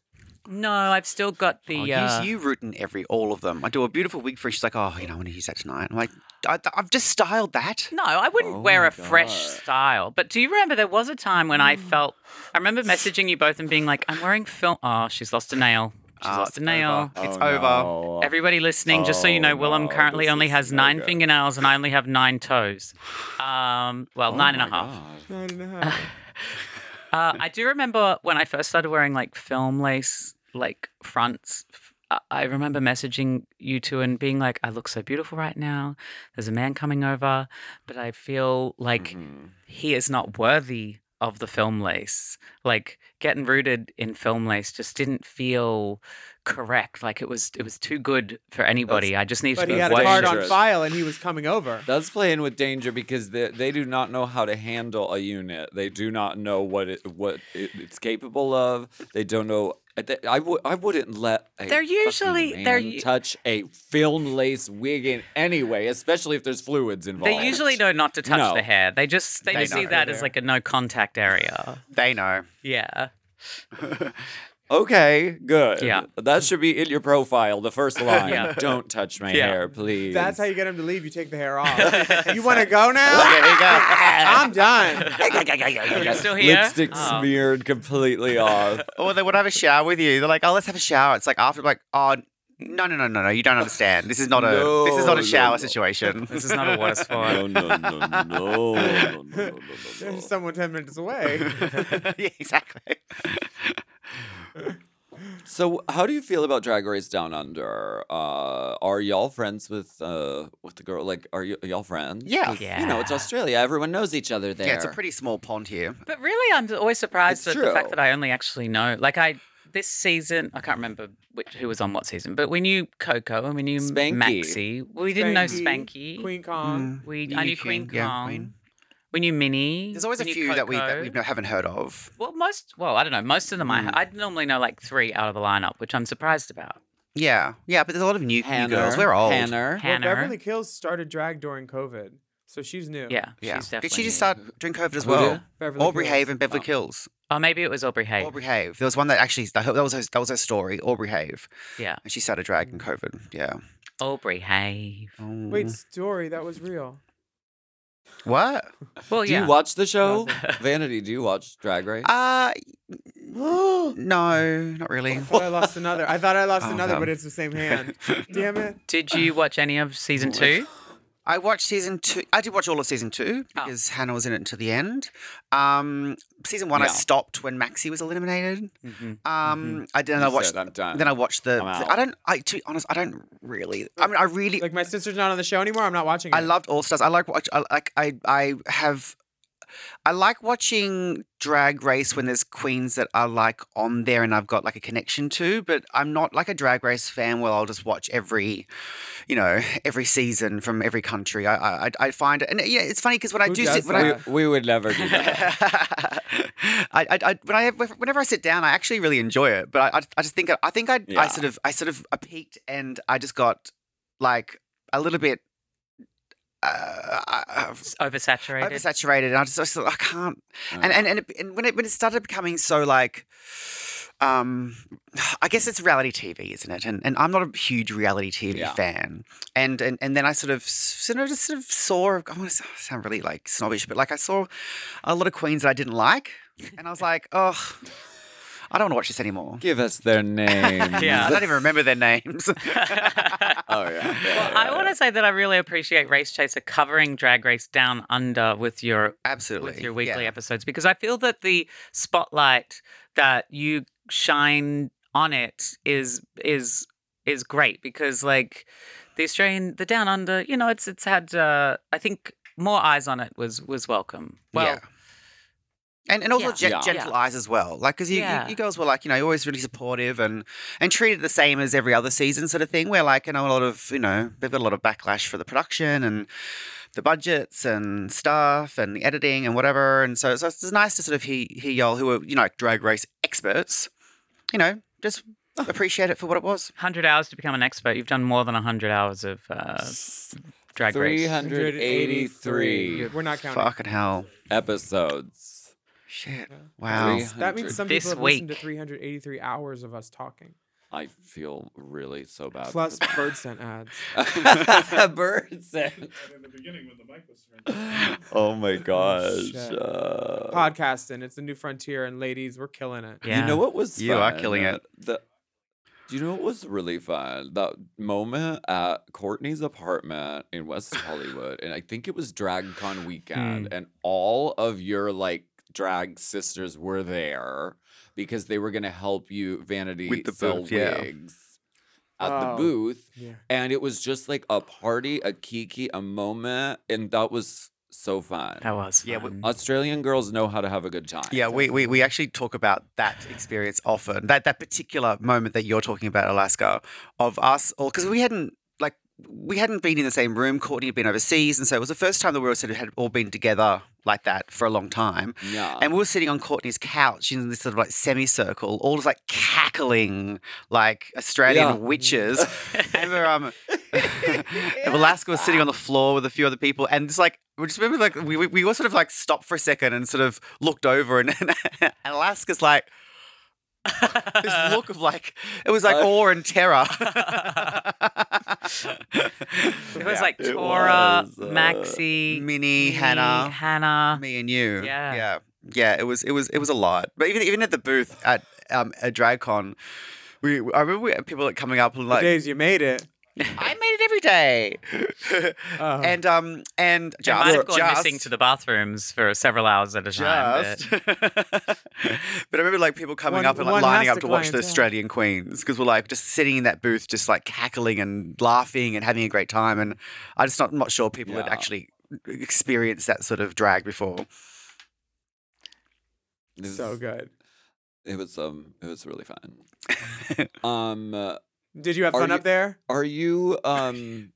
No, I've still got the Oh, you, uh, you rooting every all of them. I do a beautiful wig for her. She's like, oh, you know, I want to use that tonight. I'm like, I, I've just styled that. No, I wouldn't Oh wear my a fresh style. But do you remember there was a time when I felt I remember messaging you both and being like, I'm wearing film oh, she's lost a nail. She's lost it's a nail. It's Oh, over. no. Everybody listening, just so you Oh, know, Willam no, currently this only has no nine good. fingernails and I only have nine toes. Um, well, Oh nine and a my half. God. Nine and a half. Uh, I do remember when I first started wearing like film lace, like fronts. I remember messaging you two and being like, I look so beautiful right now. There's a man coming over, but I feel like Mhm. he is not worthy of the film lace. Like getting rooted in film lace just didn't feel correct. Like it was it was too good for anybody. I just need to. but he had a card on file and he was coming over. That's playing with danger because they, they do not know how to handle a unit. They do not know what it what it, it's capable of. They don't know. I would I wouldn't let a They're fucking usually- they're man u- touch a film lace wig in anyway, especially if there's fluids involved. They usually know not to touch No. the hair. They just they, They just see that as like a no contact area. They know. Yeah. Okay, good. Yeah. that should be in your profile. The first line. Yeah. Don't touch my Yeah. hair, please. That's how you get him to leave. You take the hair off. you want to go now? Yeah, here you go. I'm done. You're still here? Lipstick Oh. smeared completely off. or they would have a shower with you. They're like, oh, let's have a shower. It's like after, like, oh, No, no, no, no, no. You don't understand. This is not a. no, this is not a shower no, no. situation. This is not a water sport. No, no, no, no, no, no, no, no, no. There's someone 10 minutes away. yeah, exactly. So, how do you feel about Drag Race Down Under? Uh, are y'all friends with uh with the girl? Like, are, you, are y'all friends? Yeah. yeah. You know, it's Australia. Everyone knows each other there. Yeah, it's a pretty small pond here. But really, I'm always surprised It's at the fact that I only actually know. Like I, this season, I can't remember which, who was on what season, but we knew Coco and we knew Spanky. Maxi. We didn't know Spanky. Queen Kong. We, You I knew knew Queen Queen, yeah, Kong. Queen. We knew Minnie. There's always a we knew few that we that Coco. we no- haven't heard of. Well, most. Well, I don't know. Most of them, I hmm. I normally know like three out of the lineup, which I'm surprised about. Yeah, yeah, but there's a lot of new, new girls. We're old. Hannah. Well, Hannah. Beverly Kills started drag during COVID, so she's new. Yeah, Yeah. she's definitely. Did she just new. start during COVID as Who well? did? Beverly Aubrey Kills. Have and Beverly Oh. Kills. Oh, maybe it was Aubrey Hay. Aubrey Have. There was one that actually that was her, that was her story. Aubrey Have, Yeah, and she started drag in COVID. Yeah. Aubrey Hay. Oh. Wait, story that was real. What? Well, Do yeah. you watch the show? Vanity, do you watch Drag Race? Uh no, not really. I thought I lost another. I thought I lost Oh, another, no. but it's the same hand. Damn it. Did you watch any of season two? I watched season two. I did watch all of season two because Hannah was in it until the end. Um, season one, I stopped when Maxi was eliminated. Mm-hmm. Um, I did. And I watched. said, Then I watched the. I'm the- I don't. I to be honest, I don't really. I mean, I really. Like my sister's not on the show anymore. I'm not watching it. I loved All Stars. I like watch. I like. I. I have. I like watching Drag Race when there's queens that I like on there and I've got like a connection to, but I'm not like a Drag Race fan where I'll just watch every, you know, every season from every country. I I, I find it, and yeah, it's funny because when I Who do sit, when I, we, we would never do that. I, I, I, when I have, whenever I sit down, I actually really enjoy it. But I, I, I just think, I think I, I sort of, I sort of, I peaked and I just got like a little bit. Uh, uh, oversaturated. oversaturated, and I just, I, just, I can't. And and and, it, and when it when it started becoming so like, um, I guess it's reality TV, isn't it? And and I'm not a huge reality TV Yeah. fan. And and and then I sort of sort of just sort of saw. I want to sound really like snobbish, but like I saw a lot of queens that I didn't like, and I was like, oh. I don't want to watch this anymore. Give us their names. Yeah. I don't even remember their names. Oh yeah. Well, I want to say that I really appreciate Race Chaser covering Drag Race Down Under with your Absolutely. with your weekly yeah. episodes because I feel that the spotlight that you shine on it is is is great because like the Australian the Down Under, you know, it's it's had uh, I think more eyes on it was was welcome. Well, yeah. And, and also Yeah. gen- Yeah. gentle Yeah. eyes as well, like because you, you- Yeah. you girls were like you know always really supportive and and treated the same as every other season sort of thing. Where like you know a lot of you know they've got a lot of backlash for the production and the budgets and stuff and the editing and whatever. And so, so it's it's nice to sort of hear, hear y'all who are you know drag race experts, you know, just appreciate it for what it was. hundred hours to become an expert. You've done more than hundred hours of uh, Drag Race. 383 We're not counting. Fucking hell, episodes. Shit, wow. That means some This people have listened to 383 hours of us talking. I feel really so bad. Plus bird scent ads. Bird scent. Oh my gosh. Shit. Uh, Podcasting. It's a new frontier, and ladies, we're killing it. Yeah. You know what was You are killing it. The, do you know what was really fun? That moment at Courtney's apartment in West Hollywood, and I think it was DragCon weekend, Hmm. and all of your like drag sisters were there because they were gonna help you vanity With the sell booth, yeah. wigs at the Oh. booth, Yeah. and it was just like a party, a kiki, a moment, and that was so fun. That was Yeah, we- fun. Australian girls know how to have a good time. Yeah, we, we, we actually talk about that experience often. That that particular moment that you're talking about, Alaska, of us all because we hadn't like we hadn't been in the same room. Courtney had been overseas, and so it was the first time that we all sort of had all been together like that for a long time. Yeah. And we were sitting on Courtney's couch in this sort of like semicircle, all just like cackling like Australian Yeah. witches. and we're, um, Alaska was sitting on the floor with a few other people, and just like we just remember like we we, we all sort of like stopped for a second and sort of looked over, and, and Alaska's like. This look of like it was like Uh, awe and terror. It was Yeah. like It Tora, was, uh, Maxi, Minnie, me, Hannah. Hannah. me and you. Yeah. yeah, yeah. It was it was it was a lot. But even even at the booth at um at DragCon, we I remember we had people like coming up and The like days you made it. I made it every day. Oh. and um and I just might have gone just, missing to the bathrooms for several hours at a time. but- but I remember like people coming One- up and like lining up to to watch the clientele. Australian Queens because we're like just sitting in that booth, just like cackling and laughing and having a great time. And I just not not sure people had actually experienced that sort of drag before. Was, so good. It was um. It was really fun. um. Did you have Are fun you- up there? Are you um.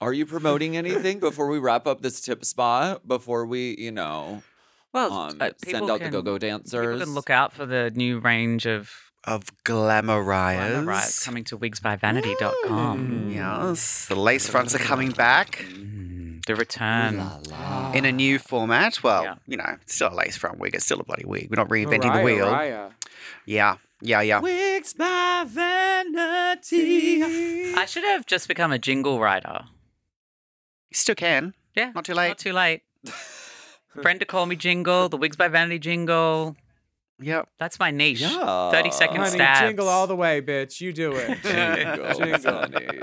Are you promoting anything before we wrap up this tip spot? Before we, you know, well, um, uh, send people out the can- go-go People dancers? can look out for the new range of Of glamour Glamour riot. Riot coming to wigsbyvanity.com. Yes, the lace fronts are coming back Mm, the return. La, la. in a new format. Well, Yeah. you know, it's still a lace front wig. It's still a bloody wig. We're not reinventing the wheel. Mariah. Yeah, yeah, yeah. Wigs by vanity. I should have just become a jingle writer. You still can. Yeah. Not too late. Not too late. Brenda call me jingle, the Wigs by Vanity jingle. Yep. That's my niche. Yeah. 30 second Honey, stabs. jingle all the way, bitch. You do it. Jingle, Jingle. honey.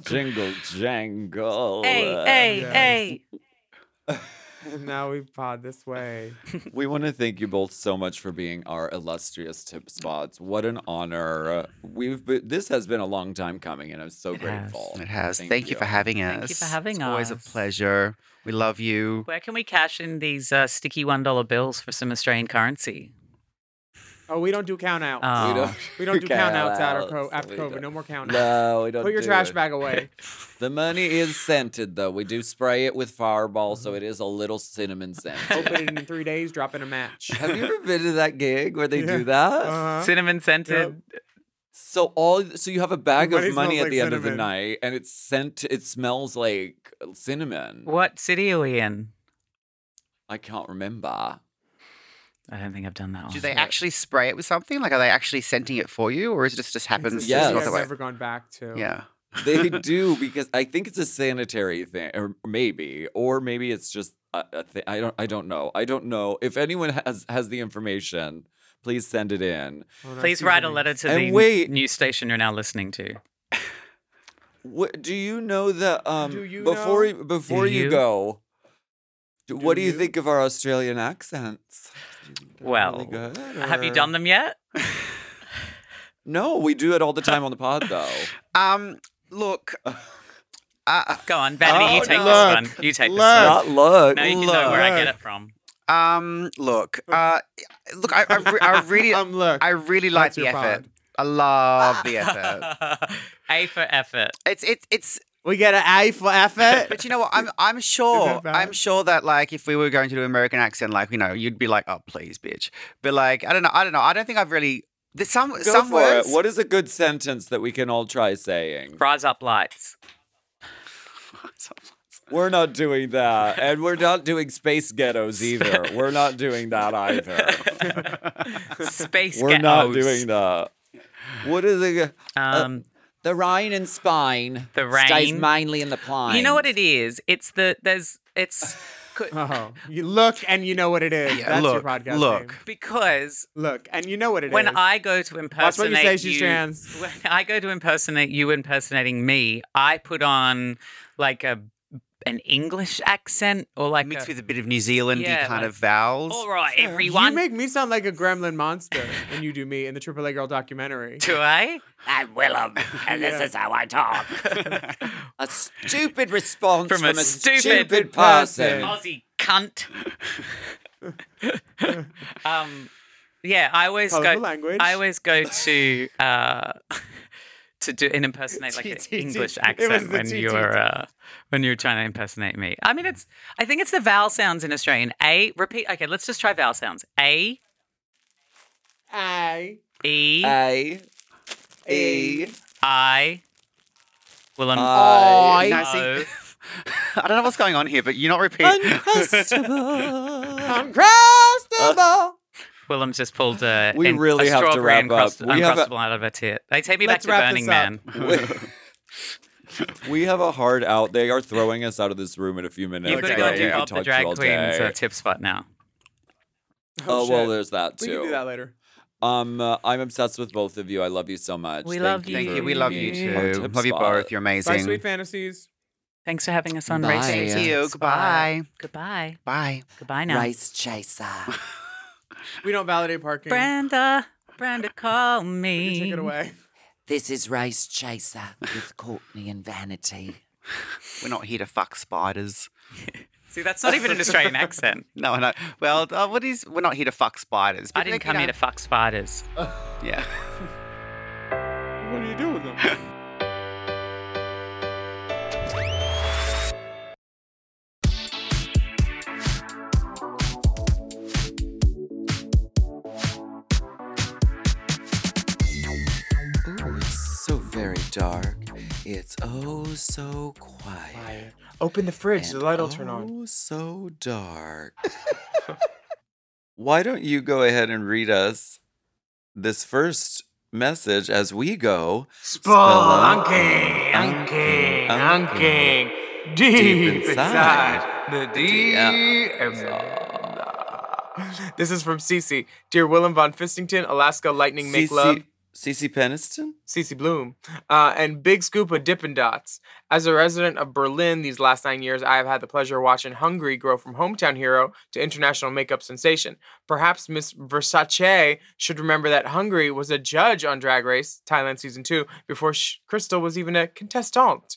Jingle, jangle. Hey, hey, Yes. hey. And now we've pod this way. We want to thank you both so much for being our illustrious tip spots. What an honor. We've been, this has been a long time coming, and I'm so It has. grateful. It has. Thank, you. for having us. Thank you for having it's Always a pleasure. We love you. Where can we cash in these uh, sticky $1 bills for some Australian currency? Oh, we don't do count outs. Oh. We don't, we don't do count outs after, count-outs. co- after We COVID. don't- No more count outs. No, we don't. Put your do trash it. bag away. The money is scented, though. We do spray it with Fireball, so it is a little cinnamon scent. Open it in three days, drop in a match. Have you ever been to that gig where they Yeah. do that? Uh-huh. Cinnamon scented. So all so you have a bag money of money smells at the like end of the night, and it's scent. It smells like cinnamon. What city are we in? I can't remember. I don't think I've done that one. Do they actually spray it with something? Like, are they actually scenting it for you, or is it just just happens? It's a Yes. city just the I've way? never gone back to. Yeah. They do because I think it's a sanitary thing, or maybe, or maybe it's just a, a thing. I don't. I don't know. I don't know. If anyone has has the information, please send it in. Oh, Please write a letter to And the wait. news station you're now listening to. What do you know that? Um, Do you before know? you- before Do you, you? go, do- what do Do you you? think of our Australian accents? They're Well, really good, Have you done them yet? No, we do it all the time on the pod, though. Um. Look. Uh, Go on, Vanity, Oh, you take no. this one. You take Look. this one. Not look. Now you can know where I get it from. um. Look. Uh. Look. I. I, re- I really. Um, look. I really like that's the effort. pod. I love the effort. A for effort. It's. It's. It's. We get an A for effort. But you know what? I'm. I'm sure. I'm sure that like if we were going to do American accent, like you know, you'd be like, oh please, bitch. But like, I don't know. I don't know. I don't think I've really. There's some Go some for words. it. What is a good sentence that we can all try saying? Rise up lights. We're not doing that, and we're not doing space ghettos either. We're not doing that either. Space We're not doing that. What is it? Um, The Rhine and spine. The stays mainly in the plain. you know what it is? It's the there's it's co- Oh, you look and you know what it is. Yeah, That's look, your podcast look. name. because Look, and you know what it is. when I go to Watch impersonate what you say, she's trans. when I go to impersonate you impersonating me, I put on like a an English accent or like mixed a, with a bit of New Zealand Yeah, kind like, of vowels. all right, everyone. You make me sound like a gremlin monster when you do me in the Triple A Girl documentary. Do I? I'm Willam, and this is how I talk. a stupid response From from, a a stupid stupid, person. person. Aussie cunt. um, yeah, I always Colourful go. language. I always go to uh, to do and impersonate like an English accent when you're uh, when you're trying to impersonate me. I mean, it's. I think it's the vowel sounds in Australian. A repeat. Okay, let's just try vowel sounds. A I. E A, E, I. Willam. I. Now, see, O. I don't know what's going on here, but you're not repeating. Uncrustable. Willam's just pulled a, We an- really a have to strawberry wrap up. uncrust- We have a- out of her tit. They take me Let's back to wrap Burning. Man. we have a hard out. They are throwing us out of this room in a few minutes. You've got to but go do Bob talk the Drag all Queen's day. uh, tip spot now. Oh, well, there's that too. We too. can do that later. Um, uh, I'm obsessed with both of you. I love you so much. We Thank love you you. We love you too. tip Love you spot. both. You're Bye, amazing. sweet fantasies. Thanks for having us on Bye. Race Thank you. Goodbye. Goodbye. Bye. Goodbye now. Rice chaser. We don't validate parking. Brenda, Brenda, call me. Take it away. this is Race Chaser with Courtney and Vanity. We're not here to fuck spiders. See, that's not even an Australian accent. No, no. Well, uh, what is? We're not here to fuck spiders. I didn't like, you come here to fuck spiders. Yeah. What do you do with them? Dark. It's oh so quiet. Quiet. Open the fridge. the light will turn on. Oh, so dark. Why don't you go ahead and read us this first message as we go Spelunking, unking, unking, deep, Deep inside, inside the the. DMs. This is from Cece. Dear Willam von Fistington, Alaska Lightning Make Love. Cece Peniston? Cece Bloom, uh, and Big Scoop of Dippin' Dots. As a resident of Berlin these last nine years, I have had the pleasure of watching Hungry grow from hometown hero to international makeup sensation. Perhaps Miss Versace should remember that Hungry was a judge on Drag Race, Thailand season two, before Sh- Crystal was even a contestant.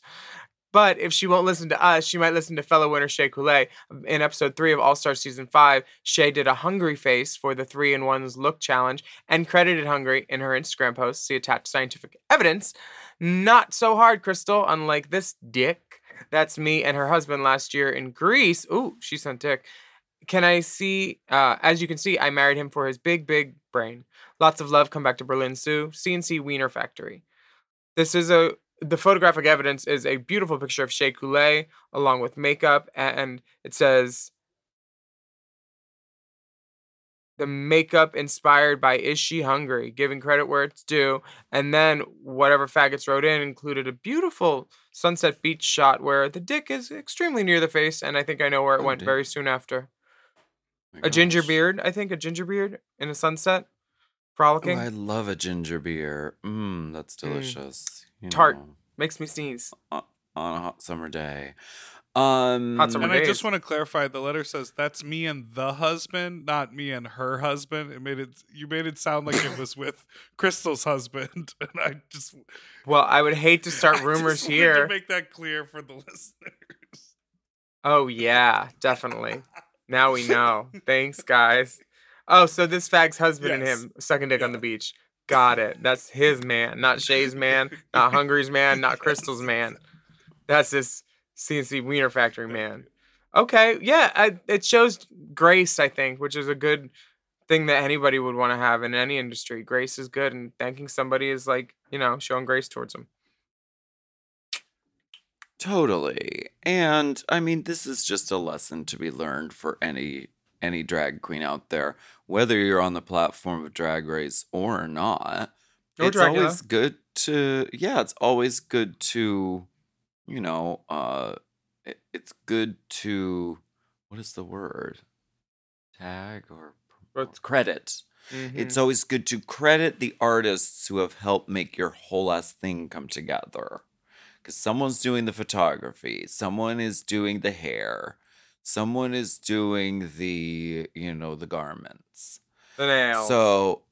But if she won't listen to us, she might listen to fellow winner Shea Coulee. In episode three of All Star season five, Shea did a Hungry face for the three in one's look challenge and credited Hungry in her Instagram post. See attached scientific evidence. Not so hard, Crystal, unlike this dick. That's me and her husband last year in Greece. Ooh, she sent dick. Can I see? Uh, as you can see, I married him for his big, big brain. Lots of love. Come back to Berlin, Sue. CNC Wiener Factory. This is a the photographic evidence is a beautiful picture of Shea Coulee along with makeup, and it says the makeup inspired by Is She Hungry, giving credit where it's due. And then whatever faggots wrote in included a beautiful sunset beach shot where the dick is extremely near the face, and I think I know where it Oh, went dear. very soon after. My A ginger gosh. beard, I think, a ginger beard in a sunset, Oh, frolicking. I love a ginger beer. Mmm, that's Mm. Delicious. you Tart. know, Makes me sneeze. on a hot summer day. Um, Hot summer And I just want to clarify: the letter says that's me and the husband, not me and her husband. It made it. You made it sound like it was with Crystal's husband, and I just Well, I would hate to start I rumors just wanted here. To make that clear for the listeners. Oh yeah, definitely. Now we know. Thanks, guys. Oh, so this fag's husband and him sucking dick on the beach. Got it. That's his man, not Shea's man, not Hungry's man, not Crystal's man. That's this CNC Wiener Factory man. Okay, yeah, I, it shows grace, I think, which is a good thing that anybody would want to have in any industry. Grace is good, and thanking somebody is like, you know, showing grace towards them. Totally. And I mean, this is just a lesson to be learned for any any drag queen out there, whether you're on the platform of Drag Race or not. Or it's Dragula. always good to yeah, it's always good to you know, uh it, it's good to what is the word? Tag or What's- credit. Mhm. It's always good to credit the artists who have helped make your whole ass thing come together. Because someone's doing the photography, someone is doing the hair, someone is doing the, you know, the garments. the nails. So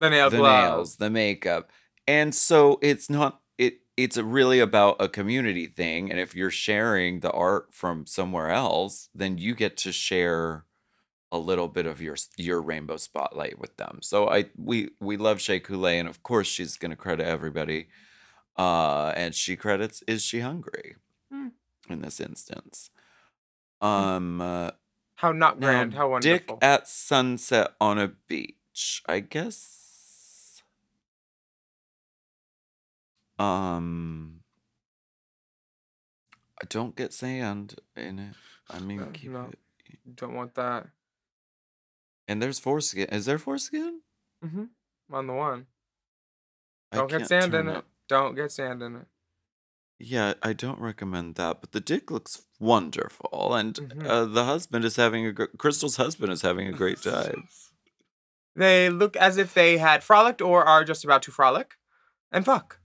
the nail the gloves. nails, the makeup. And so it's not it it's really about a community thing. And if you're sharing the art from somewhere else, then you get to share a little bit of your your rainbow spotlight with them. So I we we love Shea Coulee, and of course she's gonna credit everybody. Uh and she credits is she hungry Hmm. in this instance. Um uh, How not grand. How Dick at sunset on a beach. I guess. Um. I don't get sand in it. I mean, Uh, keep no. it. Don't want that. And there's foreskin. Is there foreskin? Mm-hmm. On the one. Don't get sand in it. Don't get sand in it. Yeah, I don't recommend that. But the dick looks wonderful, and Mhm. uh, the husband is having a gr- Crystal's husband is having a great time. They look as if they had frolicked or are just about to frolic, and fuck.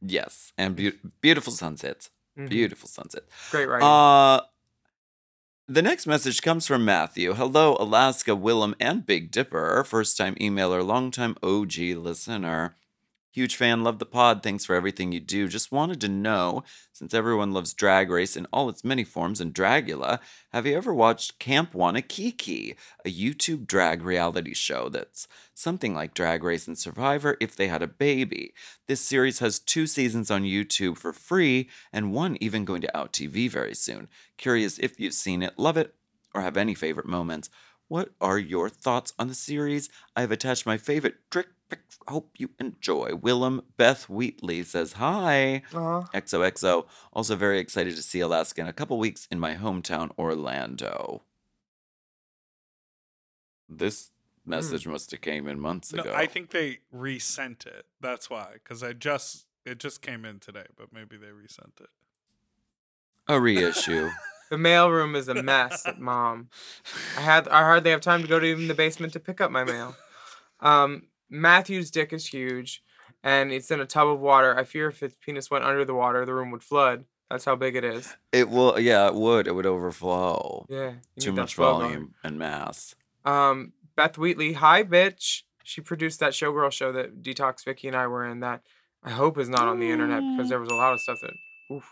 Yes, and beau- beautiful sunsets. Mhm. Beautiful sunsets. Great writing. Uh, the next message comes from Matthew. Hello, Alaska, Willam, and Big Dipper. First time emailer, long time OG listener. Huge fan, love the pod. Thanks for everything you do. Just wanted to know, since everyone loves Drag Race in all its many forms and Dragula, have you ever watched Camp Wanakiki, a YouTube drag reality show that's something like Drag Race and Survivor if they had a baby? This series has two seasons on YouTube for free, and one even going to Out TV very soon. Curious if you've seen it, love it, or have any favorite moments. What are your thoughts on the series? I have attached my favorite trick pic. Hope you enjoy. Willam Beth Wheatley says hi. Uh-huh. Aw. XOXO. Also very excited to see Alaska in a couple weeks in my hometown, Orlando. This hmm. message must have came in months No, ago. I think they resent it. That's why, because I just it just came in today, but maybe they resent it. a reissue. The mailroom is a mess at mom. I had I hardly have time to go to even the basement to pick up my mail. Um, Matthew's dick is huge, and it's in a tub of water. I fear if its penis went under the water, the room would flood. That's how big it is. it will. Yeah, it would. It would overflow. Yeah, Too much flow going. volume and mass. Um, Beth Wheatley, hi bitch. She produced that showgirl show that Detox Vicky and I were in. That I hope is not on the internet because there was a lot of stuff that. Oof.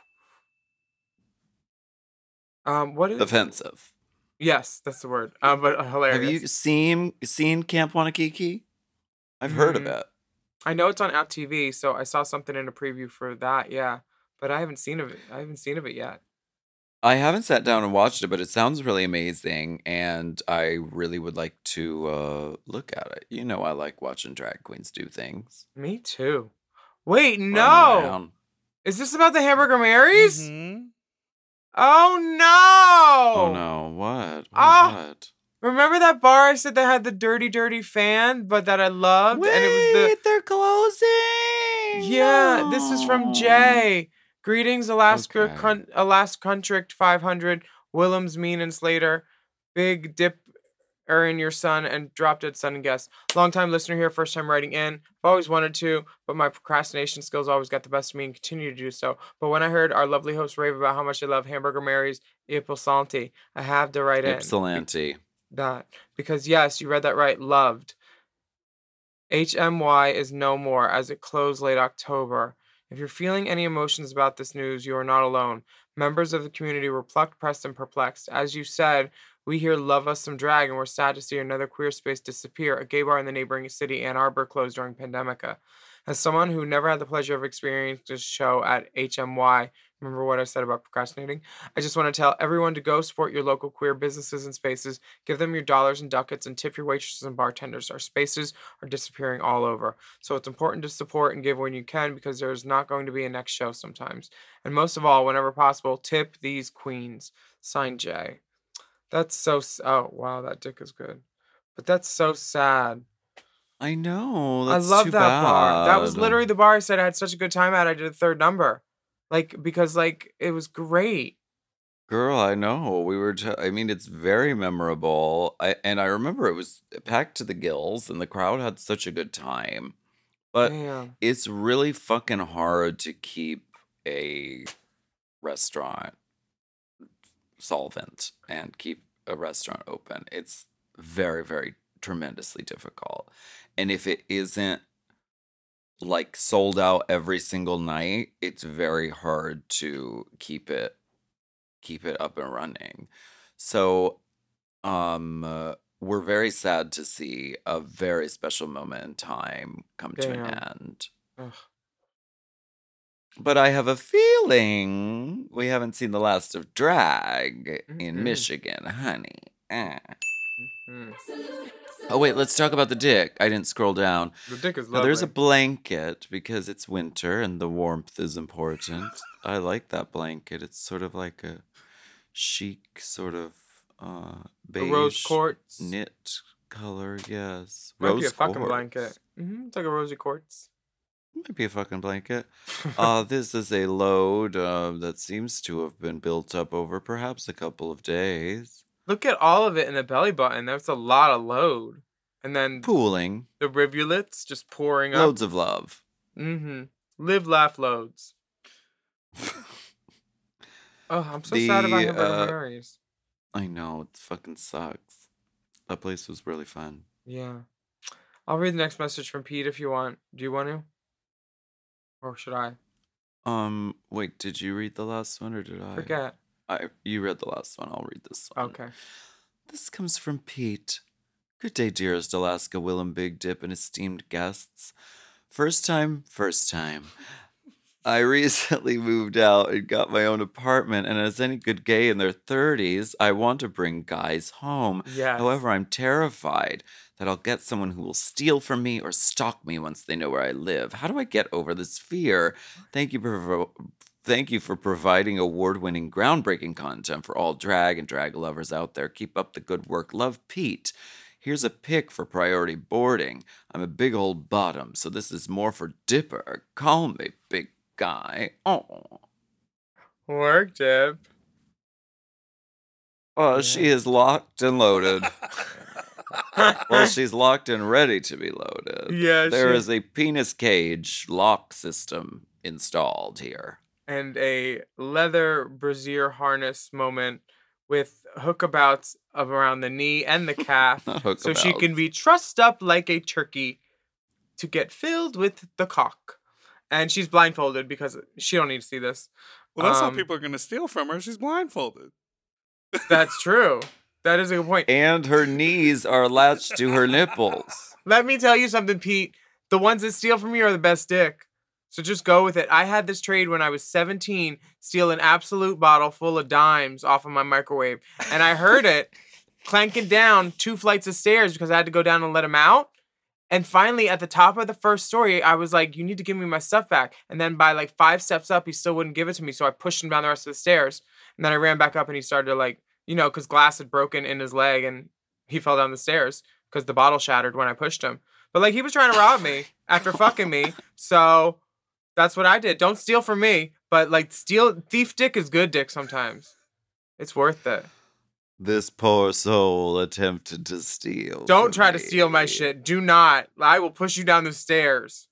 Um, what is? Offensive. yes, that's the word. Um, but hilarious. Have you seen seen Camp Wanakiki? I've heard of Mm, it. I know it's on Out TV, so I saw something in a preview for that. Yeah, but I haven't seen of it. I haven't seen of it yet. I haven't sat down and watched it, but it sounds really amazing, and I really would like to uh, look at it. You know, I like watching drag queens do things. Me too. Wait, no. Is this about the Hamburger Marys? Mhm. Oh no! Oh no! What? What? Ah, what? Remember that bar I said that had the dirty, dirty fan, but that I loved, and it was Wait, they're closing. the yeah. This is from Jay. Greetings, Alaska, Okay. Crun- Alaska Contrict 500, Willams, Mean and Slater, Big Dip, Erin, your son, and Drop Dead Son and Guest. Long time listener here, first time writing in. I've always wanted to, but my procrastination skills always got the best of me and continue to do so. But when I heard our lovely host rave about how much they love Hamburger Mary's Ipple I have to write in. Ypsilanti. that because yes, you read that right. Loved. HMY is no more as it closed late October. If you're feeling any emotions about this news, you are not alone. Members of the community were plucked, pressed, and perplexed. As you said, we here love us some drag, and we're sad to see another queer space disappear. A gay bar in the neighboring city, Ann Arbor, closed during pandemica. As someone who never had the pleasure of experiencing this show at HMY, remember what I said about procrastinating? I just want to tell everyone to go support your local queer businesses and spaces. Give them your dollars and ducats and tip your waitresses and bartenders. Our spaces are disappearing all over. So it's important to support and give when you can because there's not going to be a next show sometimes. And most of all, whenever possible, tip these queens. Signed Jay. That's so. s- Oh, wow, that dick is good. But that's so sad. I know. I love too that bar. That was bad. literally the bar I said I had such a good time at. I did a third number. Like, because, like, it was great. Girl, I know. We were. T- I mean, it's very memorable. I and I remember it was packed to the gills, and the crowd had such a good time. But Damn. it's really fucking hard to keep a restaurant solvent and keep a restaurant open. It's very, very tremendously difficult. And if it isn't like sold out every single night, it's very hard to keep it keep it up and running. So um uh, we're very sad to see a very special moment in time come to an end. Ugh. But I have a feeling we haven't seen the last of drag in Mm-mm. Michigan, honey. Eh. Mm. Oh wait, let's talk about the dick. I didn't scroll down. The dick is Now, lovely. there's a blanket because it's winter and the warmth is important. I like that blanket. It's sort of like a chic sort of uh A beige rose quartz. knit color. Yes, Might be a fucking quartz. blanket. hmm It's like a rosy quartz. Might be a fucking blanket. uh, this is a load uh, that seems to have been built up over perhaps a couple of days. Look at all of it in the belly button. That's a lot of load. And then Pooling. the rivulets just pouring up. Loads of love. Mm-hmm. Live, laugh, loads. Oh, I'm so sad about The, Hilbert uh, Marys. I know, it fucking sucks. That place was really fun. Yeah. I'll read the next message from Pete if you want. Do you want to? Or should I? Um, wait, did you read the last one or did I? Forget. I you read the last one. I'll read this one. Okay. This comes from Pete. Good day, dearest Alaska Willam Big Dip and esteemed guests. First time, first time. I recently moved out and got my own apartment, and as any good gay in their 30s, I want to bring guys home. Yes. However, I'm terrified that I'll get someone who will steal from me or stalk me once they know where I live. How do I get over this fear? Thank you for thank you for providing award-winning groundbreaking content for all drag and drag lovers out there. Keep up the good work. Love Pete. Here's a pick for priority boarding. I'm a big old bottom, so this is more for Dipper. Call me big guy. Oh. Work, Dip. Oh, she is locked and loaded. well, she's locked and ready to be loaded. Yeah, There she- is a penis cage lock system installed here. and a leather brassiere harness moment with hookabouts of around the knee and the calf so she can be trussed up like a turkey to get filled with the cock and she's blindfolded because she don't need to see this Well, that's Um, how people are going to steal from her. She's blindfolded. that's true that is a good point. point And her knees are latched to her nipples. let me tell you something pete the ones that steal from you are the best dick so just go with it i had this trade when i was 17 steal an absolute bottle full of dimes off of my microwave and i heard it clanking down two flights of stairs because I had to go down and let him out. And finally, at the top of the first story, I was like, "You need to give me my stuff back." And then by like five steps up, he still wouldn't give it to me. So I pushed him down the rest of the stairs. And then I ran back up, and he started to like, you know, because glass had broken in his leg, and he fell down the stairs because the bottle shattered when I pushed him. But like he was trying to rob me after fucking me, so that's what I did. Don't steal from me, but like steal thief dick is good dick sometimes. It's worth it. This poor soul attempted to steal. Don't try to steal my shit. Do not. I will push you down the stairs.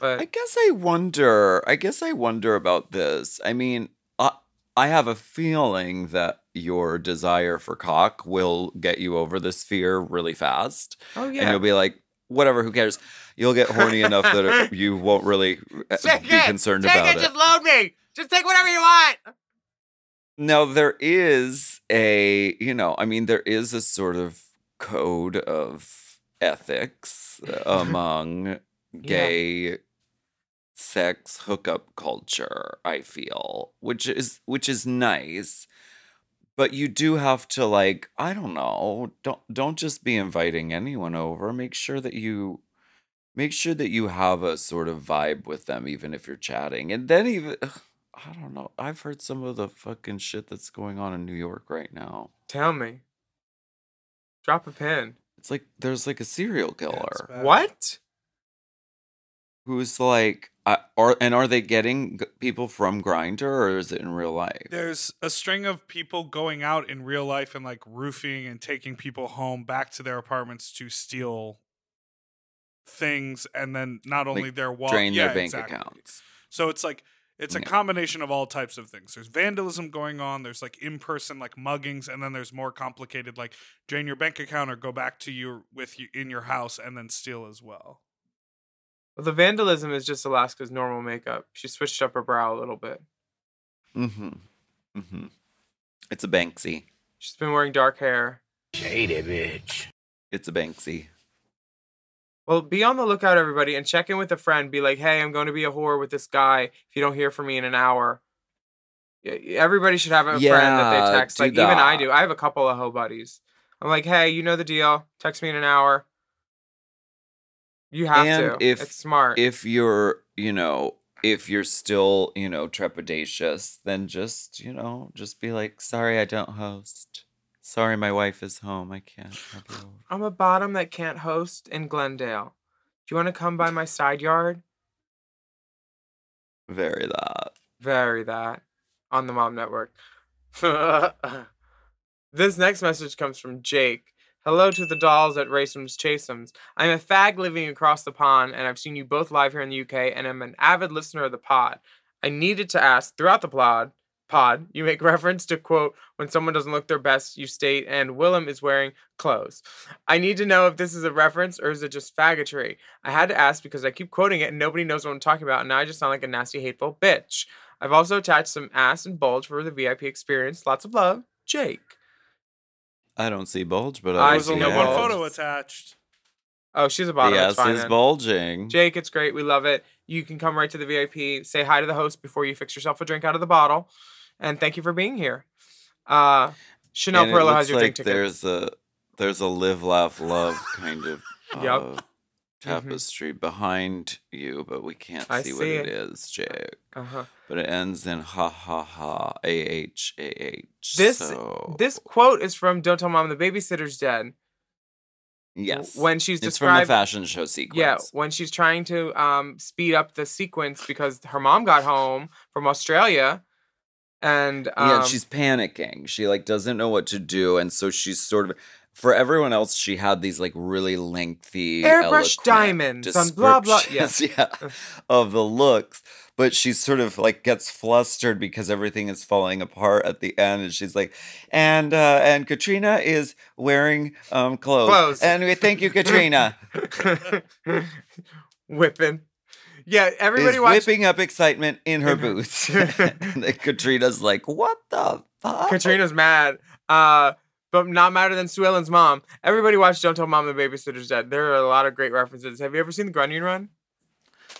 I guess I wonder. I guess I wonder about this. I mean, I I have a feeling that your desire for cock will get you over this fear really fast, oh yeah. and you'll be like, whatever, who cares? You'll get horny enough that you won't really uh, take be it. concerned take about it. it. Just load me. Just take whatever you want. Now there is a, you know, I mean, there is a sort of code of ethics among gay sex hookup culture, I feel, which is which is nice. But you do have to like, I don't know, don't don't just be inviting anyone over. Make sure that you make sure that you have a sort of vibe with them even if you're chatting. And then even I don't know. I've heard some of the fucking shit that's going on in New York right now. Tell me. Drop a pin. It's like there's like a serial killer bad. What? who's like, uh, are and are they getting g- people from Grindr or is it in real life? There's a string of people going out in real life and like roofing and taking people home back to their apartments to steal things and then not only Like, their wall Drain yeah, their bank exactly. accounts. So it's like it's a Yeah. combination of all types of things. There's vandalism going on. There's like in person like muggings, and then there's more complicated like drain your bank account or go back to you with you in your house and then steal as well. Well, the vandalism is just Alaska's normal makeup. She switched up her brow a little bit. Mm-hmm. Mm-hmm. It's a Banksy. She's been wearing dark hair. Shady bitch. It's a Banksy. Well, be on the lookout, everybody, and check in with a friend. Be like, hey, I'm going to be a whore with this guy. If you don't hear from me in an hour, everybody should have a friend that they text. Like, even I do. I have a couple of hoe buddies. I'm like, hey, you know the deal. Text me in an hour. You have And to. if- it's smart. If you're, you know, if you're still, you know, trepidatious, then just, you know, just be like, sorry, I don't host. Sorry, my wife is home. I can't. I'm a bottom that can't host in Glendale. Do you want to come by my side yard? Very that. Very that on the Mom Network. this next message comes from Jake. Hello to the dolls at Racems Chasems. I'm a fag living across the pond, and I've seen you both live here in the UK, and I'm an avid listener of the pod. I needed to ask throughout the pod. Pod, you make reference to quote when someone doesn't look their best. You state, and Willam is wearing clothes. I need to know if this is a reference or is it just faggotry. I had to ask because I keep quoting it and nobody knows what I'm talking about, and now I just sound like a nasty, hateful bitch. I've also attached some ass and bulge for the VIP experience. Lots of love, Jake. I don't see bulge, but I I There's see only no one photo attached. Oh, she's a bottom. the It's is then. bulging. Jake, it's great. We love it. You can come right to the VIP. Say hi to the host before you fix yourself a drink out of the bottle. And thank you for being here. Uh, Chanel and looks has your like drink ticket. there's a there's a live, laugh, love kind of Yup. uh, tapestry behind you, but we can't I see, what it it. is, Jake. Uh-huh. But it ends in ha ha ha a h a h. This so, this quote is from Don't Tell Mom the Babysitter's Dead. yes, When she's it's from the fashion show sequence. Yeah, when she's trying to um speed up the sequence because her mom got home from Australia and um, yeah, and she's panicking. She like doesn't know what to do, and so she's sort of. For everyone else, she had these like really lengthy Airbrush diamonds on blah, blah- yeah. yeah, of the looks. But she sort of like gets flustered because everything is falling apart at the end, and she's like, "And uh, and Katrina is wearing um clothes, Clothes. and we thank you, Katrina." whipping. Yeah, everybody is watched whipping up excitement in her boots. and Katrina's like, "What the fuck?" Katrina's mad. Uh but not madder than Sue Ellen's mom. Everybody watched Don't Tell Mom the Babysitter's Dead. There are a lot of great references. Have you ever seen the Grunion Run?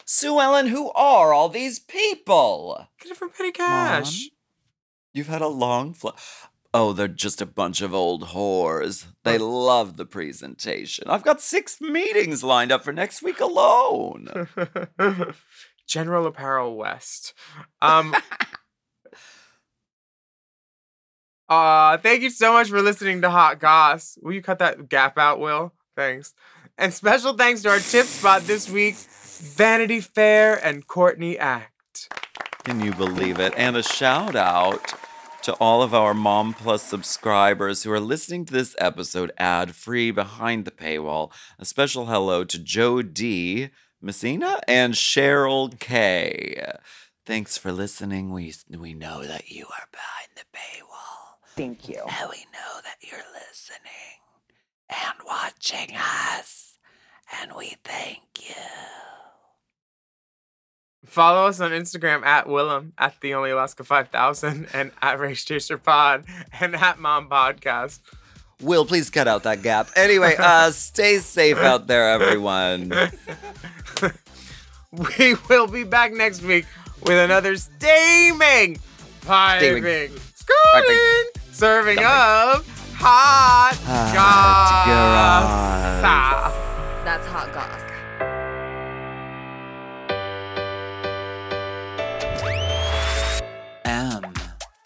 Sue Ellen, who are all these people? Get it from Petty Cash. You've had a long fl- Oh, they're just a bunch of old whores. They love the presentation. I've got six meetings lined up for next week alone. General Apparel West. Um Uh, thank you so much for listening to Hot Goss. Will you cut that gap out, Will? Thanks. And special thanks to our tip spot this week, Vanity Fair and Courtney Act. Can you believe it? And a shout out to all of our Mom Plus subscribers who are listening to this episode ad free behind the paywall. A special hello to Joe D. Messina and Cheryl K. Thanks for listening. We we know that you are behind the paywall. Thank you. And we know that you're listening and watching us. And we thank you. Follow us on Instagram at Willam, at the Only Alaska 5000, and at Race Chaser Pod, and at Mom Podcast. Will, please cut out that gap. Anyway, uh, stay safe out there, everyone. We will be back next week with another steaming, piping, scooting, serving of hot, Hot goss. That's hot goss.